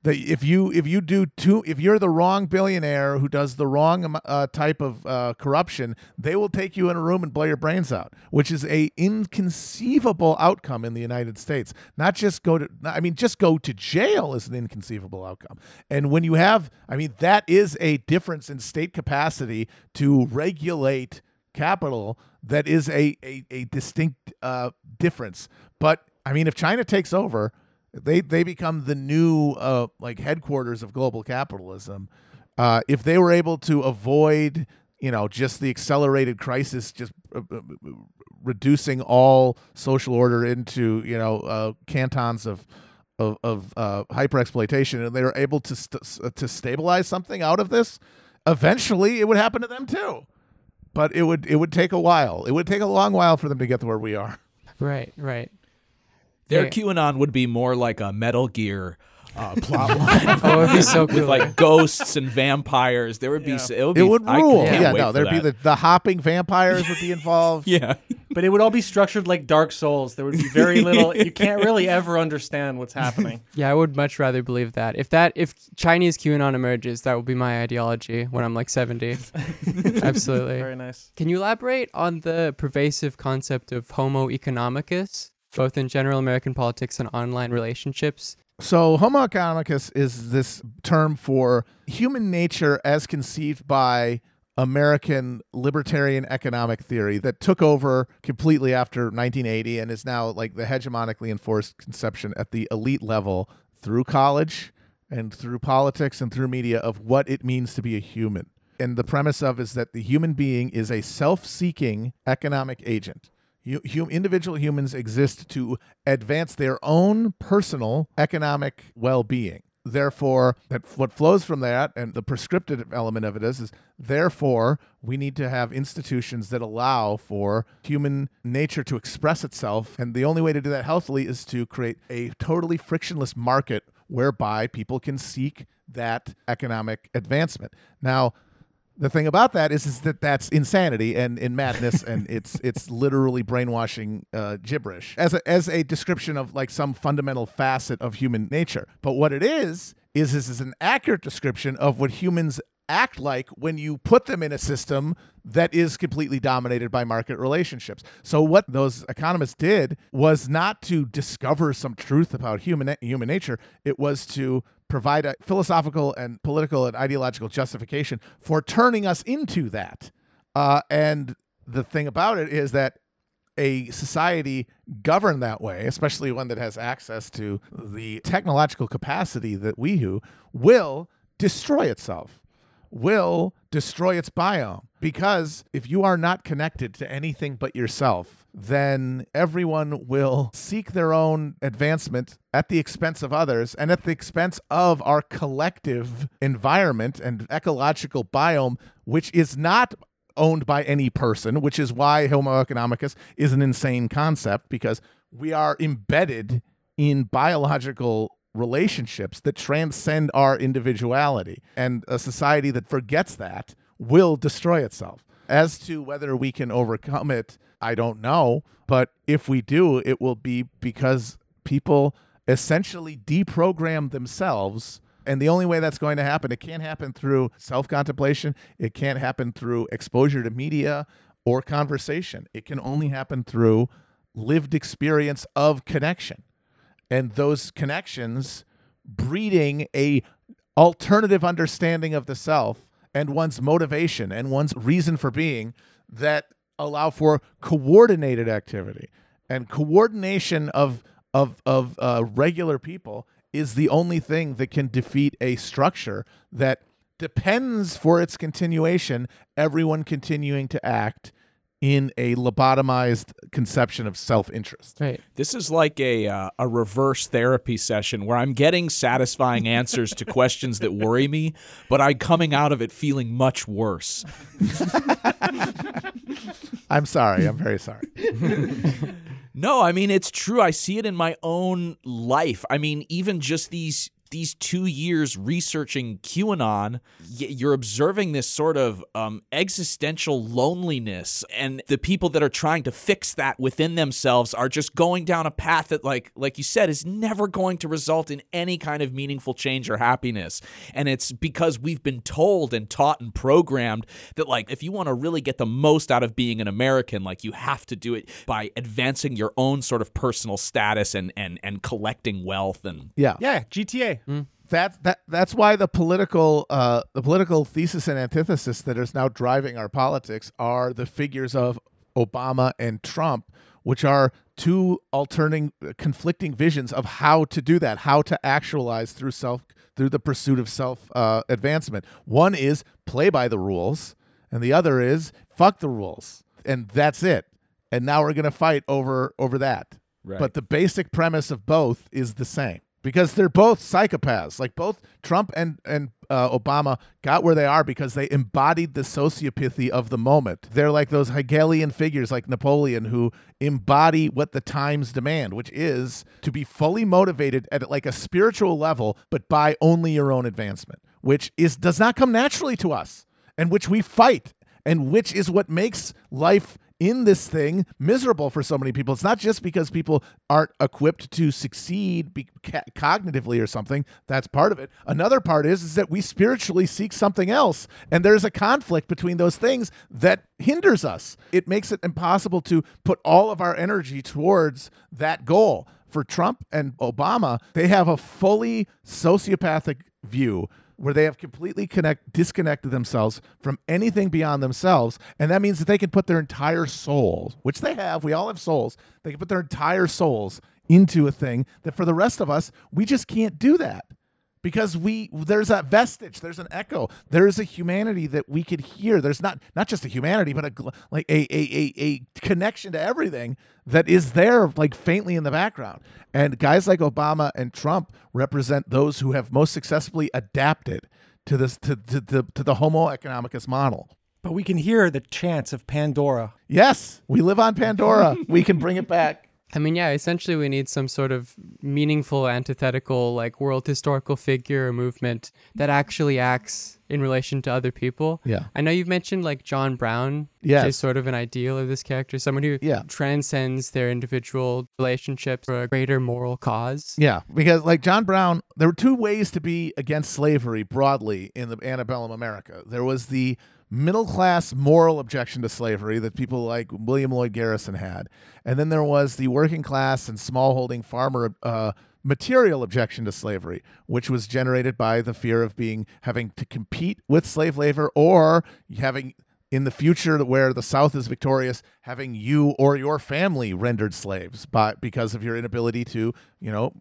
S9: that if you if you do two if you're the wrong billionaire who does the wrong uh, type of uh, corruption they will take you in a room and blow your brains out which is a inconceivable outcome in the united states. Not just go to i mean just go to jail is an inconceivable outcome. And when you have i mean that is a difference in state capacity to regulate capital that is a a, a distinct uh, difference. But i mean if china takes over they they become the new uh, like headquarters of global capitalism. Uh, if they were able to avoid, you know, just the accelerated crisis, just uh, uh, reducing all social order into you know uh, cantons of of, of uh, hyper exploitation, and they were able to st- to stabilize something out of this, eventually it would happen to them too. But it would it would take a while. It would take a long while for them to get to where we are.
S10: Right, right.
S3: Their
S10: Yeah.
S3: QAnon would be more like a Metal Gear uh, plot line.
S10: Oh, it'd be so
S3: with like ghosts and vampires. There would be. s- It would,
S9: It
S3: be,
S9: would
S3: I
S9: rule.
S3: can't
S9: Yeah,
S3: wait
S9: no,
S3: for
S9: there'd be the, the hopping vampires would be involved.
S3: yeah.
S4: But it would all be structured like Dark Souls. There would be very little. you can't really ever understand what's happening.
S10: Yeah, I would much rather believe that. If that if Chinese QAnon emerges, that will be my ideology when I'm like 70. Absolutely.
S4: Very nice.
S10: Can you elaborate on the pervasive concept of homo economicus, both in general American politics and online relationships?
S9: So, Homo economicus is this term for human nature as conceived by American libertarian economic theory that took over completely after 1980 and is now like the hegemonically enforced conception at the elite level through college and through politics and through media of what it means to be a human. And the premise of is that the human being is a self-seeking economic agent. Hu- hum- individual humans exist to advance their own personal economic well-being. Therefore, that what flows from that, and the prescriptive element of it is, is therefore we need to have institutions that allow for human nature to express itself, and the only way to do that healthily is to create a totally frictionless market whereby people can seek that economic advancement. Now, the thing about that is, is that that's insanity and in madness, and it's it's literally brainwashing uh, gibberish as a, as a description of like some fundamental facet of human nature. But what it is is is is an accurate description of what humans act like when you put them in a system that is completely dominated by market relationships. So what those economists did was not to discover some truth about human human nature, it was to provide a philosophical and political and ideological justification for turning us into that. Uh, and the thing about it is that a society governed that way, especially one that has access to the technological capacity that we who will destroy itself, will destroy its biome. Because if you are not connected to anything but yourself, then everyone will seek their own advancement at the expense of others and at the expense of our collective environment and ecological biome, which is not owned by any person, which is why Homo economicus is an insane concept because we are embedded in biological relationships that transcend our individuality. And a society that forgets that will destroy itself. As to whether we can overcome it, I don't know. But if we do, it will be because people essentially deprogram themselves. And the only way that's going to happen, it can't happen through self contemplation, it can't happen through exposure to media or conversation. It can only happen through lived experience of connection and those connections breeding a alternative understanding of the self and one's motivation and one's reason for being that allow for coordinated activity. And coordination of of of uh, regular people is the only thing that can defeat a structure that depends for its continuation everyone continuing to act in a lobotomized conception of self-interest
S10: Right.
S3: This is like a uh, a reverse therapy session where I'm getting satisfying answers to questions that worry me, but I'm coming out of it feeling much worse.
S9: i'm sorry i'm very sorry
S3: No, I mean it's true. I see it in my own life. I mean, even just these these two years researching QAnon, you're observing this sort of um, existential loneliness, and the people that are trying to fix that within themselves are just going down a path that, like, like you said, is never going to result in any kind of meaningful change or happiness. And it's because we've been told and taught and programmed that, like, if you want to really get the most out of being an American, like, you have to do it by advancing your own sort of personal status and and and collecting wealth and
S9: Yeah.
S4: Yeah, GTA.
S9: That that that's why the political uh, the political thesis and antithesis that is now driving our politics are the figures of Obama and Trump, which are two alternating conflicting visions of how to do that, how to actualize through self through the pursuit of self uh, advancement. One is play by the rules, and the other is fuck the rules, and that's it. And now we're gonna fight over over that.
S3: Right.
S9: But the basic premise of both is the same because they're both psychopaths. Like both Trump and and uh, Obama got where they are because they embodied the sociopathy of the moment. They're like those Hegelian figures like Napoleon who embody what the times demand, which is to be fully motivated at like a spiritual level, but by only your own advancement, which is does not come naturally to us, and which we fight, and which is what makes life in this thing miserable for so many people. It's not just because people aren't equipped to succeed be- ca- cognitively or something. That's part of it. Another part is is that we spiritually seek something else, and there's a conflict between those things that hinders us. It makes it impossible to put all of our energy towards that goal. For Trump and Obama, they have a fully sociopathic view where they have completely connect disconnected themselves from anything beyond themselves and that means that they can put their entire souls which they have we all have souls they can put their entire souls into a thing that for the rest of us we just can't do that because we there's that vestige there's an echo there's a humanity that we could hear. There's not not just a humanity but a like a a, a, a connection to everything that is there like faintly in the background. And guys like obama and trump represent those who have most successfully adapted to this to, to, to, to the homo economicus model.
S4: But we can hear the chants of Pandora.
S9: yes we live on pandora. We can bring it back
S10: I mean, yeah, essentially we need some sort of meaningful, antithetical, like world historical figure or movement that actually acts in relation to other people.
S9: Yeah.
S10: I know you've mentioned like John Brown
S9: Yes.
S10: is sort of an ideal of this character, someone who
S9: Yeah.
S10: transcends their individual relationships for a greater moral cause.
S9: Yeah, because like John Brown, there were two ways to be against slavery broadly in the antebellum America. There was the middle class moral objection to slavery that people like William Lloyd Garrison had, and then there was the working class and smallholding farmer uh, material objection to slavery, which was generated by the fear of being having to compete with slave labor or having in the future where the south is victorious having you or your family rendered slaves by because of your inability to you know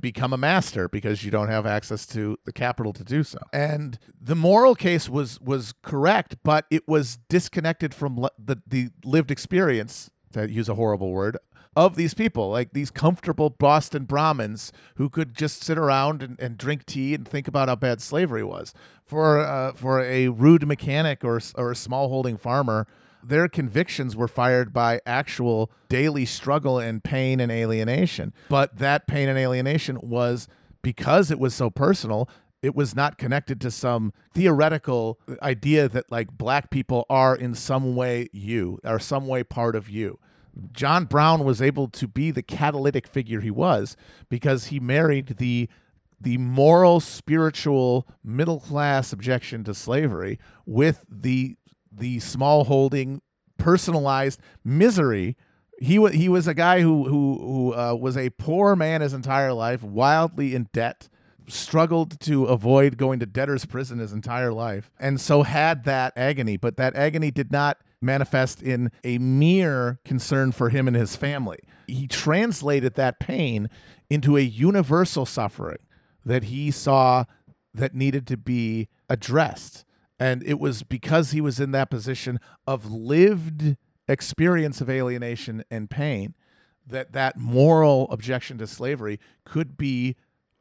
S9: become a master because you don't have access to the capital to do so and the moral case was was correct but it was disconnected from le- the the lived experience to use a horrible word of these people, like these comfortable Boston Brahmins who could just sit around and, and drink tea and think about how bad slavery was. For uh, for a rude mechanic or or a small holding farmer, their convictions were fired by actual daily struggle and pain and alienation. But that pain and alienation was because it was so personal. It was not connected to some theoretical idea that like black people are in some way you, are some way part of you. John Brown was able to be the catalytic figure he was because he married the the moral, spiritual, middle class objection to slavery with the the small holding, personalized misery. He was he was a guy who who who uh, was a poor man his entire life, wildly in debt, struggled to avoid going to debtor's prison his entire life, and so had that agony. But that agony did not manifest in a mere concern for him and his family. He translated that pain into a universal suffering that he saw that needed to be addressed. And it was because he was in that position of lived experience of alienation and pain that that moral objection to slavery could be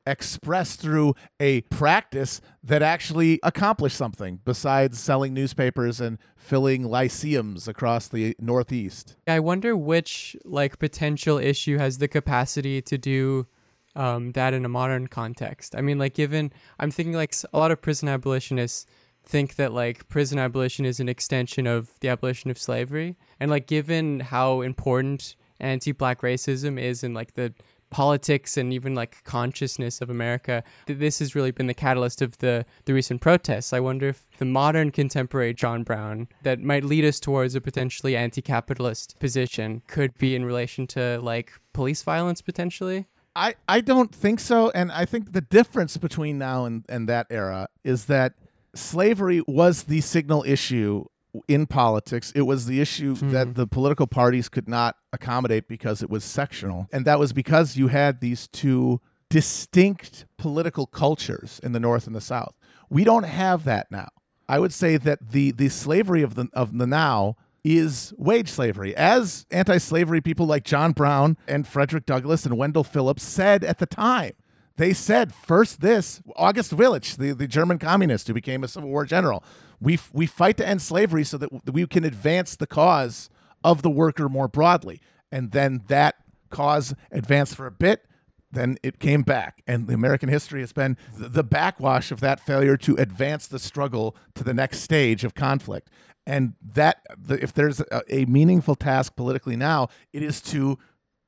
S9: expressed through a practice that actually accomplished something besides selling newspapers and filling lyceums across the Northeast.
S10: I wonder which like potential issue has the capacity to do um, that in a modern context. I mean, like given I'm thinking like a lot of prison abolitionists think that like prison abolition is an extension of the abolition of slavery, and like given how important anti-black racism is in like the politics and even like consciousness of America, th- this has really been the catalyst of the the recent protests. I wonder if the modern contemporary John Brown that might lead us towards a potentially anti-capitalist position could be in relation to like police violence potentially.
S9: I, I don't think so. And I think the difference between now and, and that era is that slavery was the signal issue in politics. It was the issue hmm. that the political parties could not accommodate because it was sectional. And that was because you had these two distinct political cultures in the North and the South. We don't have that now. I would say that the, the slavery of the, of the now is wage slavery. As anti slavery people like John Brown and Frederick Douglass and Wendell Phillips said at the time, they said first this August Willich, the, the German communist who became a Civil War general, we, we fight to end slavery so that we can advance the cause of the worker more broadly. And then that cause advanced for a bit, then it came back. And the American history has been the backwash of that failure to advance the struggle to the next stage of conflict. And that, if there's a, a meaningful task politically now, it is to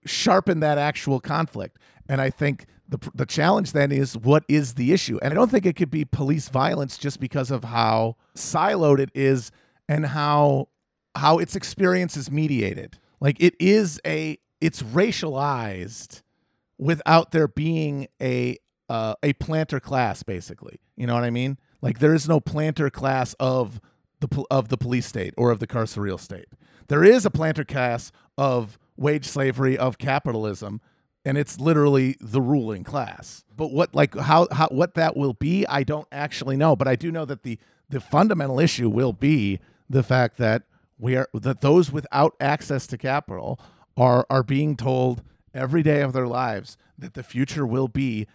S9: sharpen that actual conflict. And I think the the challenge then is what is the issue? And I don't think it could be police violence just because of how siloed it is and how how its experience is mediated. Like it is a it's racialized without there being a uh, a planter class basically. You know what I mean? Like there is no planter class of the of the police state or of the carceral state. There is a planter class of wage slavery of capitalism and it's literally the ruling class. But what like how, how what that will be, I don't actually know, but I do know that the the fundamental issue will be the fact that we are that those without access to capital are are being told every day of their lives that the future will be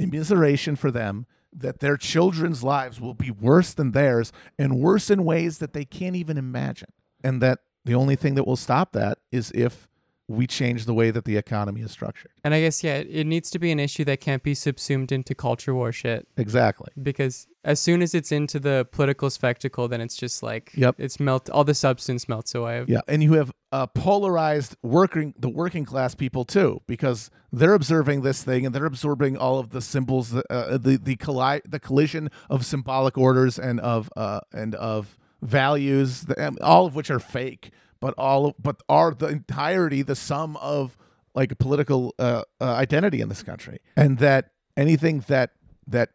S9: immiseration for them that their children's lives will be worse than theirs and worse in ways that they can't even imagine and that the only thing that will stop that is if we change the way that the economy is structured
S10: And I guess yeah, it, needs to be an issue that can't be subsumed into culture war shit.
S9: exactly
S10: Because as soon as it's into the political spectacle, then it's just like
S9: Yep.
S10: it's melt all the substance melts away.
S9: Yeah, and you have uh, polarized working the working class people too, because they're observing this thing and they're absorbing all of the symbols, uh, the the colli- the collision of symbolic orders and of uh, and of values, the- um, all of which are fake, but all but are the entirety, the sum of like a political uh, uh, identity in this country, and that anything that that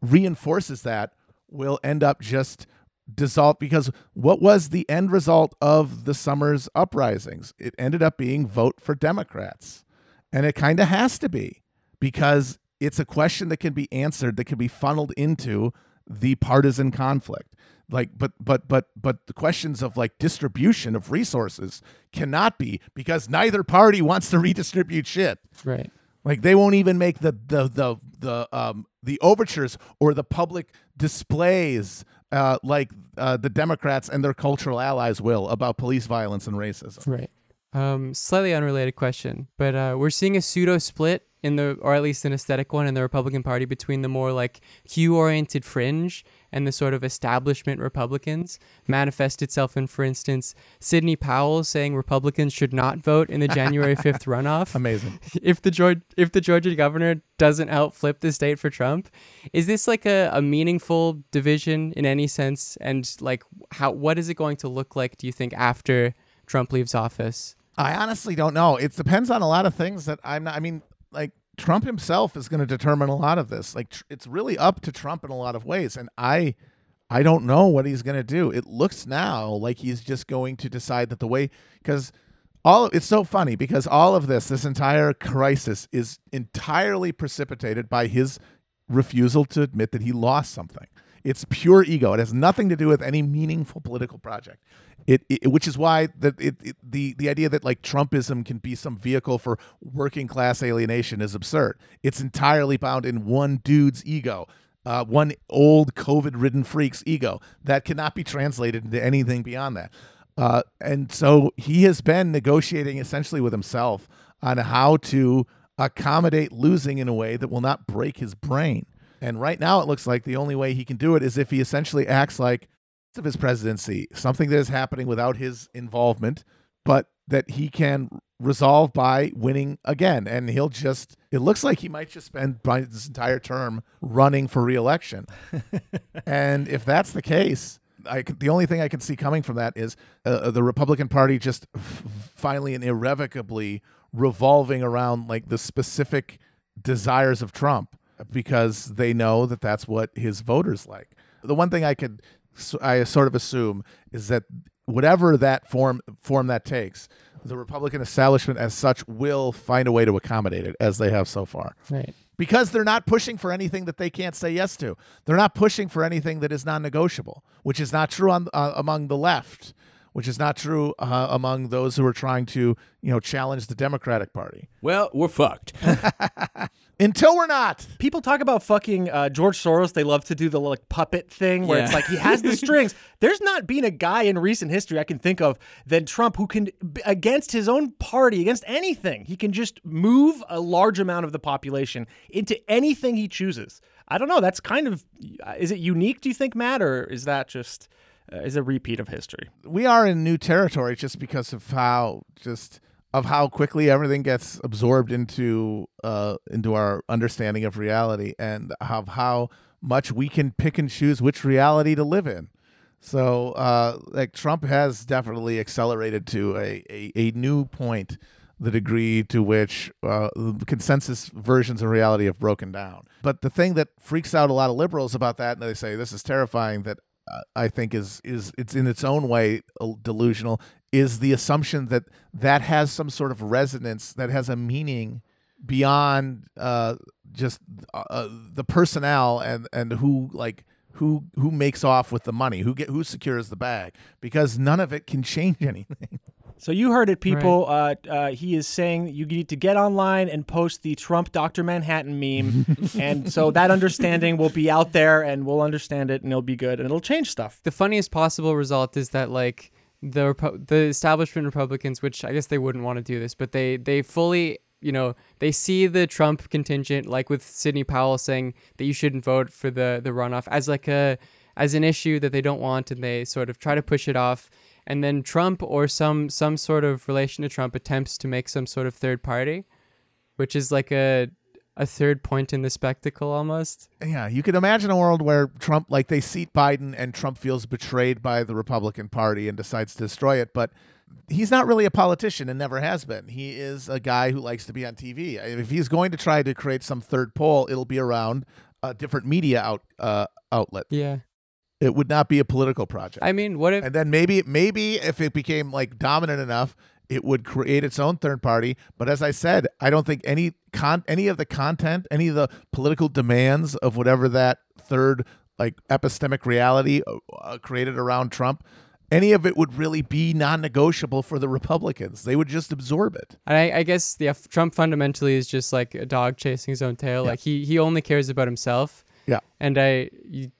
S9: reinforces that will end up just dissolve because what was the end result of the summer's uprisings? It ended up being vote for Democrats. And it kind of has to be because it's a question that can be answered that can be funneled into the partisan conflict. Like but but but but the questions of like distribution of resources cannot be because neither party wants to redistribute shit.
S10: Right.
S9: Like they won't even make the the the the um the overtures or the public displays uh, like uh, the Democrats and their cultural allies will about police violence and racism.
S10: Right. Um, slightly unrelated question, but uh, we're seeing a pseudo split in the, or at least an aesthetic one in the Republican Party between the more like Q-oriented fringe and the sort of establishment Republicans. Manifest itself in, for instance, Sidney Powell saying Republicans should not vote in the January fifth runoff.
S9: Amazing.
S10: if the Georgia if the Georgia governor doesn't outflip the state for Trump, is this like a, a meaningful division in any sense? And like how what is it going to look like, do you think, after Trump leaves office?
S9: I honestly don't know. It depends on a lot of things that I'm not. I mean, like Trump himself is going to determine a lot of this. Like tr- it's really up to Trump in a lot of ways, and I, I don't know what he's going to do. It looks now like he's just going to decide that the way because all it's so funny because all of this, this entire crisis, is entirely precipitated by his refusal to admit that he lost something. It's pure ego. It has nothing to do with any meaningful political project. It, it which is why that it, it the the idea that like Trumpism can be some vehicle for working class alienation is absurd. It's entirely bound in one dude's ego. Uh, one old COVID ridden freak's ego that cannot be translated into anything beyond that. Uh, and so he has been negotiating essentially with himself on how to accommodate losing in a way that will not break his brain. And right now, it looks like the only way he can do it is if he essentially acts like of his presidency, something that is happening without his involvement, but that he can resolve by winning again. And he'll just, it looks like he might just spend Biden's entire term running for reelection. and if that's the case, I can, the only thing I can see coming from that is uh, the Republican Party just f- finally and irrevocably revolving around like the specific desires of Trump because they know that that's what his voters like. The one thing I could I sort of assume is that whatever that form form that takes, the Republican establishment as such will find a way to accommodate it as they have so far.
S10: Right.
S9: Because they're not pushing for anything that they can't say yes to. They're not pushing for anything that is non-negotiable, which is not true on uh, among the left, which is not true uh, among those who are trying to, you know, challenge the Democratic Party.
S3: Well, we're fucked.
S9: Until we're not.
S4: People talk about fucking uh, George Soros. They love to do the like puppet thing where it's like he has the strings. There's not been a guy in recent history I can think of than Trump who can, against his own party, against anything, he can just move a large amount of the population into anything he chooses. I don't know. That's kind of, is it unique, do you think, Matt, or is that just, uh, is a repeat of history?
S9: we are in new territory just because of how just of how quickly everything gets absorbed into uh into our understanding of reality and of how much we can pick and choose which reality to live in. So uh like Trump has definitely accelerated to a a, a new point the degree to which uh, consensus versions of reality have broken down. But the thing that freaks out a lot of liberals about that, and they say this is terrifying, that uh, I think is is it's in its own way uh, delusional, is the assumption that that has some sort of resonance, that has a meaning beyond uh, just uh, the personnel and and who like who who makes off with the money, who get who secures the bag, because none of it can change anything.
S4: So you heard it, people. Uh, uh, he is saying you need to get online and post the Trump Dr. Manhattan meme, and so that understanding will be out there, and we'll understand it, and it'll be good, and it'll change stuff.
S10: the funniest possible result is that like the Repu- the establishment Republicans, which I guess they wouldn't want to do this, but they they fully you know they see the Trump contingent like with Sidney Powell saying that you shouldn't vote for the the runoff as like a as an issue that they don't want, and they sort of try to push it off. And then Trump or some some sort of relation to Trump attempts to make some sort of third party, which is like a a third point in the spectacle almost.
S9: Yeah, you could imagine a world where Trump, like they seat Biden and Trump feels betrayed by the Republican Party and decides to destroy it. But he's not really a politician and never has been. He is a guy who likes to be on TV. If he's going to try to create some third pole, it'll be around a different media out uh, outlet.
S10: Yeah.
S9: It would not be a political project.
S10: I mean, what if
S9: and then maybe maybe if it became like dominant enough it would create its own third party but as i said i don't think any con any of the content any of the political demands of whatever that third like epistemic reality uh, uh, created around trump any of it would really be non-negotiable for the republicans they would just absorb it
S10: And I, I guess yeah, Trump fundamentally is just like a dog chasing his own tail. Like he he only cares about himself.
S9: Yeah.
S10: And I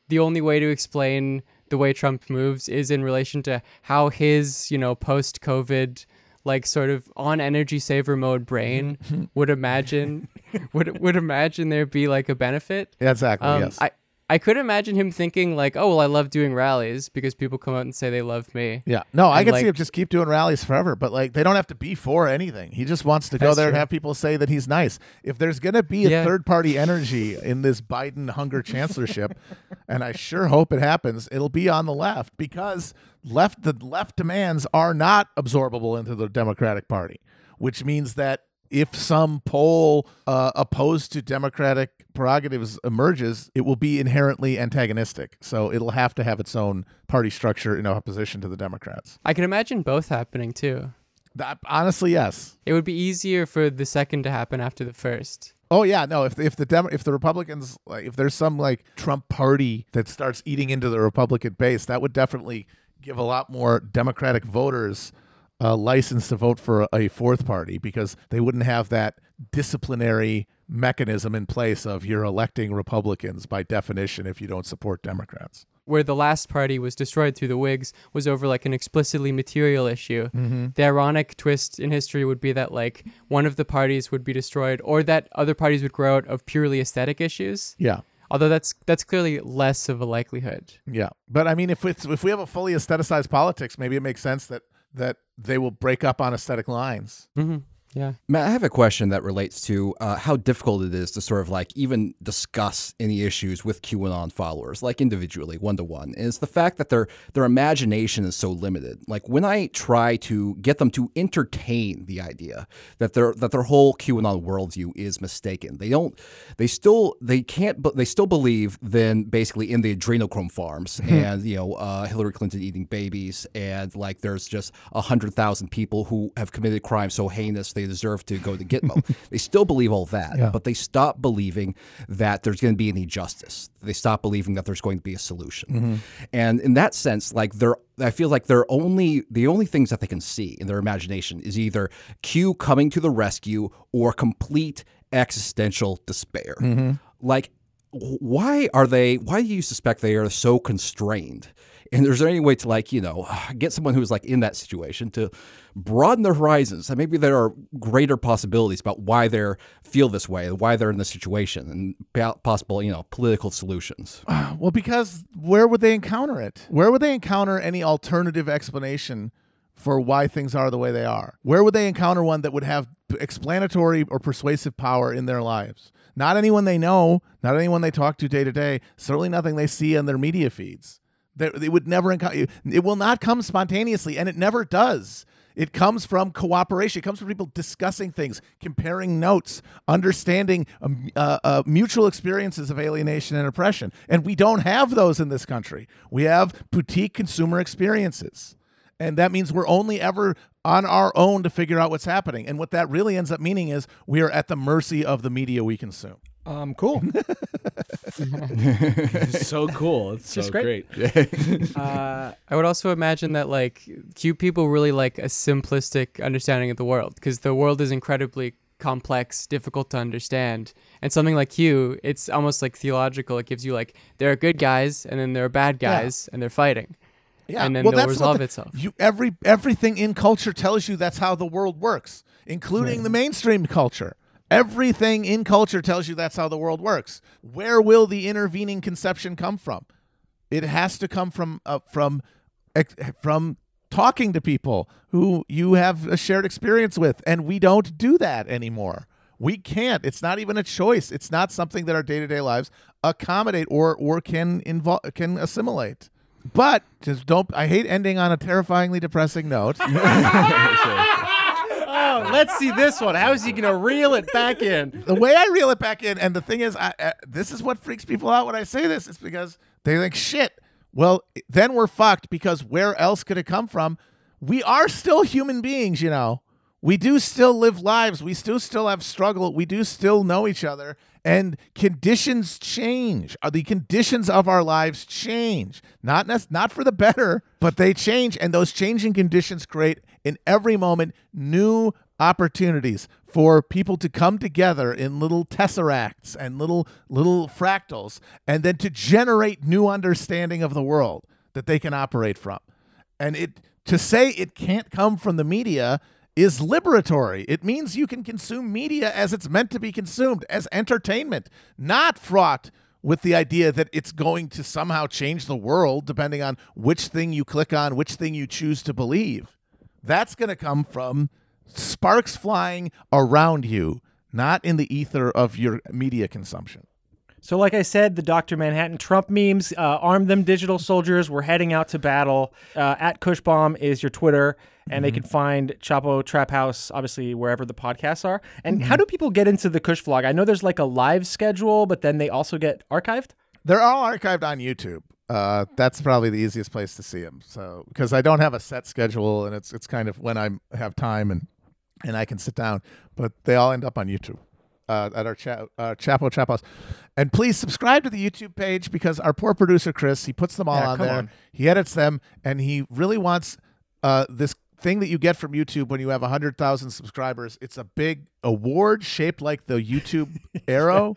S10: the only way to explain the way Trump moves is in relation to how his you know post COVID like sort of on energy saver mode brain would imagine would would imagine there'd be like a benefit.
S9: exactly
S10: Um,
S9: yes
S10: I I could imagine him thinking like, oh well, I love doing rallies because people come out and say they love me.
S9: Yeah. No, I can
S10: like-
S9: see him just keep doing rallies forever, but like they don't have to be for anything. He just wants to go there and have people say that he's nice. If there's going to be a
S10: Yeah.
S9: third party energy in this Biden hunger chancellorship, and I sure hope it happens, it'll be on the left because left the left demands are not absorbable into the Democratic Party, which means that if some poll uh, opposed to Democratic prerogatives emerges, it will be inherently antagonistic. So it'll have to have its own party structure in opposition to the Democrats.
S10: I can imagine both happening too.
S9: That, honestly, yes.
S10: It would be easier for the second to happen after the first.
S9: Oh yeah, no. If if the Demo- if the Republicans like if there's some like Trump party that starts eating into the Republican base, that would definitely give a lot more Democratic voters a license to vote for a fourth party because they wouldn't have that disciplinary mechanism in place of you're electing Republicans by definition if you don't support Democrats.
S10: Where the last party was destroyed through the Whigs was over like an explicitly material issue. Mm-hmm. The ironic twist in history would be that like one of the parties would be destroyed or that other parties would grow out of purely aesthetic issues.
S9: Yeah.
S10: Although that's that's clearly less of a likelihood.
S9: Yeah, but I mean, if it's, if we have a fully aestheticized politics, maybe it makes sense that that they will break up on aesthetic lines.
S10: hmm Yeah.
S5: Matt, I have a question that relates to uh, how difficult it is to sort of like even discuss any issues with QAnon followers, like individually, one to one. And it's the fact that their their imagination is so limited. Like when I try to get them to entertain the idea that their that their whole QAnon worldview is mistaken, they don't. They still they can't. But they still believe then basically in the adrenochrome farms and you know uh, Hillary Clinton eating babies and like there's just a hundred thousand people who have committed crimes so heinous they deserve to go to Gitmo. they still believe all that,
S9: Yeah.
S5: but they stop believing that there's going to be any justice. They stop believing that there's going to be a solution. Mm-hmm. And in that sense, like they're I feel like they're only the only things that they can see in their imagination is either Q coming to the rescue or complete existential despair. Mm-hmm. Like why are they why do you suspect they are so constrained and is there any way to like you know get someone who's like in that situation to broaden their horizons and maybe there are greater possibilities about why they feel this way why they're in this situation and possible you know political solutions
S9: Well, because where would they encounter it? Where would they encounter any alternative explanation for why things are the way they are? Where would they encounter one that would have explanatory or persuasive power in their lives? Not anyone they know, not anyone they talk to day to day, certainly nothing they see on their media feeds. They would never encounter it will not come spontaneously, and it never does. It comes from cooperation. It comes from people discussing things, comparing notes, understanding um, uh, uh, mutual experiences of alienation and oppression. And we don't have those in this country. We have boutique consumer experiences. And that means we're only ever on our own to figure out what's happening. And what that really ends up meaning is we are at the mercy of the media we consume.
S4: Um, cool.
S3: It's so cool. It's
S4: Just
S3: so
S4: great.
S3: great.
S4: uh,
S10: I would also imagine that like cute people really like a simplistic understanding of the world because the world is incredibly complex, difficult to understand. And something like you, it's almost like theological. It gives you like there are good guys and then there are bad
S9: Yeah.
S10: guys and they're fighting.
S9: Yeah,
S10: And then
S9: well,
S10: they'll resolve
S9: the-
S10: itself.
S9: You every everything in culture tells you that's how the world works, including the mainstream culture. Everything in culture tells you that's how the world works. Where will the intervening conception come from? It has to come from uh, from from talking to people who you have a shared experience with, and we don't do that anymore. We can't. It's not even a choice. It's not something that our day to day lives accommodate or or can involve can assimilate. But just don't. I hate ending on a terrifyingly depressing note.
S4: oh, let's see this one. How is he going to reel it back in?
S9: the way I reel it back in, and the thing is, I, I, this is what freaks people out when I say this. It's because they think, shit. Well, then we're fucked because where else could it come from? We are still human beings, you know. We do still live lives. We still still have struggle. We do still know each other, and conditions change. Uh, The conditions of our lives change. Not not for the better, but they change, and those changing conditions create in every moment new opportunities for people to come together in little tesseracts and little little fractals and then to generate new understanding of the world that they can operate from. And it to say it can't come from the media is liberatory. It means you can consume media as it's meant to be consumed as entertainment not fraught with the idea that it's going to somehow change the world depending on which thing you click on which thing you choose to believe. That's going to come from sparks flying around you, not in the ether of your media consumption.
S4: So, like I said, the Dr. Manhattan Trump memes, uh, arm them digital soldiers. We're heading out to battle. Uh, at Cushbomb is your Twitter, and they can find Chapo Trap House, obviously, wherever the podcasts are. And how do people get into the Cushvlog? I know there's like a live schedule, but then they also get archived.
S9: They're all archived on YouTube. Uh, that's probably the easiest place to see them. So because I don't have a set schedule, and it's it's kind of when I have time and and I can sit down, but they all end up on YouTube. uh, at our cha- uh, Chapo Trap House. And please subscribe to the YouTube page because our poor producer Chris he puts them all
S4: Yeah,
S9: on there.
S4: on.
S9: He edits them, and he really wants uh, this thing that you get from YouTube when you have hundred thousand subscribers. It's a big award shaped like the YouTube arrow.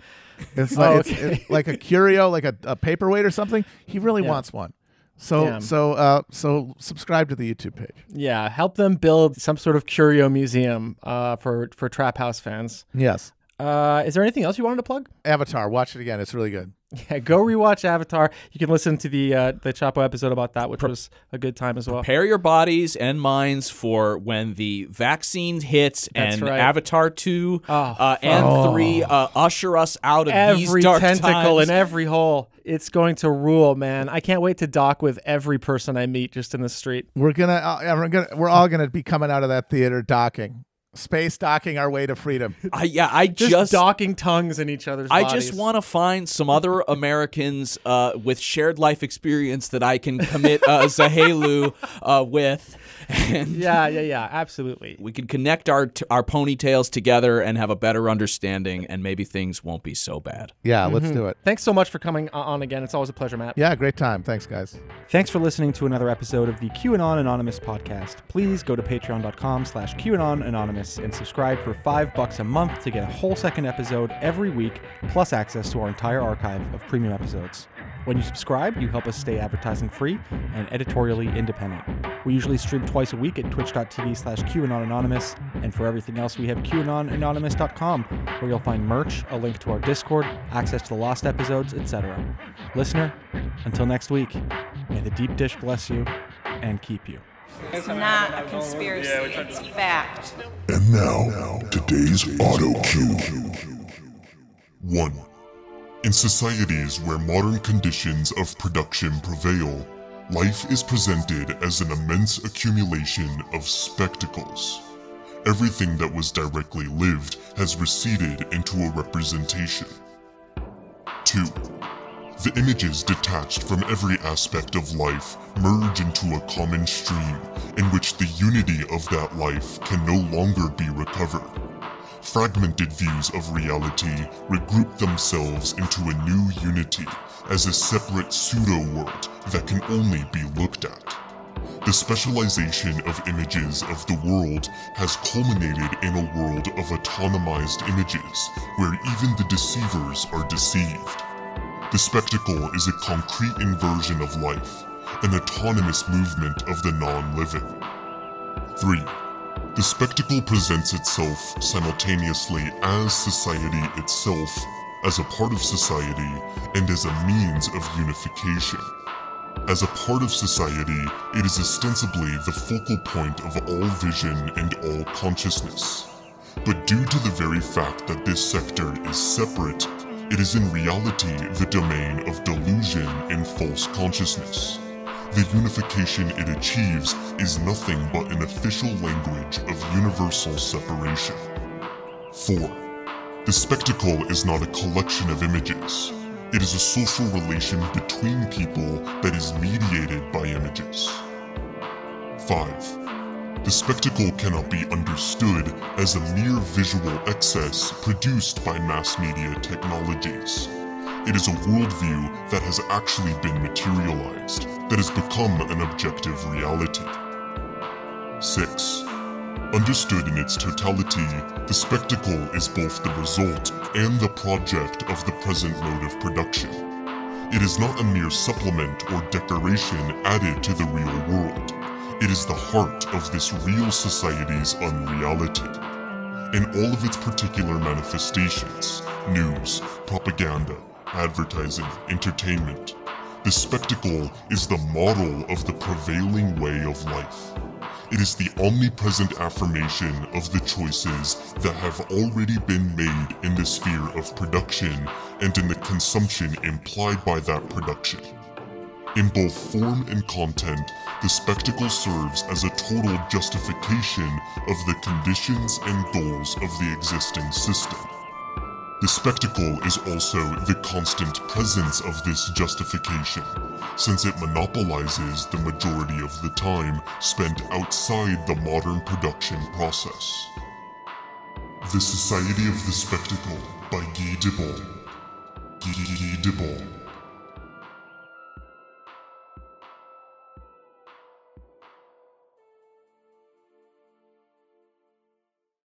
S9: It's like
S4: Oh,
S9: it's, it's like a curio, like a, a paperweight or something. He really
S4: Yeah.
S9: wants one. So
S4: Damn.
S9: so uh, so subscribe to the YouTube page.
S4: Yeah, help them build some sort of curio museum uh, for for Trap House fans.
S9: Yes.
S4: Uh, is there anything else you wanted to plug?
S9: Avatar, watch it again. It's really good.
S4: Yeah, go rewatch Avatar. You can listen to the uh, the Chapo episode about that, which was a good time as well.
S3: Prepare your bodies and minds for when the vaccine hits
S4: That's
S3: and
S4: right.
S3: Avatar 2
S4: Oh,
S3: uh, and 3 uh, usher us out of these
S4: every
S3: dark
S4: tentacle
S3: times.
S4: in every hole. It's going to rule, man. I can't wait to dock with every person I meet just in the street.
S9: We're gonna, uh, we're gonna, we're all gonna be coming out of that theater docking, space docking our way to freedom.
S3: I, yeah, I
S4: Just,
S3: just,
S4: docking tongues in each other's
S3: I
S4: bodies.
S3: just want to find some other Americans uh, with shared life experience that I can commit uh, Tsaheylu uh, with, and
S4: Yeah, yeah, yeah, absolutely.
S3: we can connect our t- our ponytails together and have a better understanding, and maybe things won't be so bad.
S9: Yeah, let's
S4: Mm-hmm.
S9: do it.
S4: Thanks so much for coming on again. It's always a pleasure, Matt.
S9: Yeah, great time. Thanks, guys.
S6: Thanks for listening to another episode of the QAnon Anonymous podcast. Please go to patreon.com slash QAnon Anonymous and subscribe for five bucks a month to get a whole second episode every week, plus access to our entire archive of premium episodes. When you subscribe, you help us stay advertising free and editorially independent. We usually stream twice a week at twitch.tv slash QAnon Anonymous, and for everything else, we have QAnonAnonymous.com, where you'll find merch, a link to our Discord, access to the lost episodes, etc. Listener, until next week, may the deep dish bless you and keep you.
S12: It's not a conspiracy, it's fact.
S13: And now, today's auto cue. 1. In societies where modern conditions of production prevail, life is presented as an immense accumulation of spectacles. Everything that was directly lived has receded into a representation. 2. The images detached from every aspect of life merge into a common stream in which the unity of that life can no longer be recovered. Fragmented views of reality regroup themselves into a new unity as a separate pseudo-world that can only be looked at. The specialization of images of the world has culminated in a world of autonomized images where even the deceivers are deceived. The spectacle is a concrete inversion of life, an autonomous movement of the non-living. 3. The spectacle presents itself simultaneously as society itself, as a part of society, and as a means of unification. As a part of society, it is ostensibly the focal point of all vision and all consciousness. But due to the very fact that this sector is separate, it is in reality the domain of delusion and false consciousness. The unification it achieves is nothing but an official language of universal separation. 4. The spectacle is not a collection of images. It is a social relation between people that is mediated by images. 5. The spectacle cannot be understood as a mere visual excess produced by mass media technologies. It is a worldview that has actually been materialized, that has become an objective reality. 6. Understood in its totality, the spectacle is both the result and the project of the present mode of production. It is not a mere supplement or decoration added to the real world. It is the heart of this real society's unreality. In all of its particular manifestations news, propaganda, advertising, entertainment the spectacle is the model of the prevailing way of life. It is the omnipresent affirmation of the choices that have already been made in the sphere of production and in the consumption implied by that production. In both form and content, the spectacle serves as a total justification of the conditions and goals of the existing system. The spectacle is also the constant presence of this justification, since it monopolizes the majority of the time spent outside the modern production process. The Society of the Spectacle by Guy Debord. Guy Debord.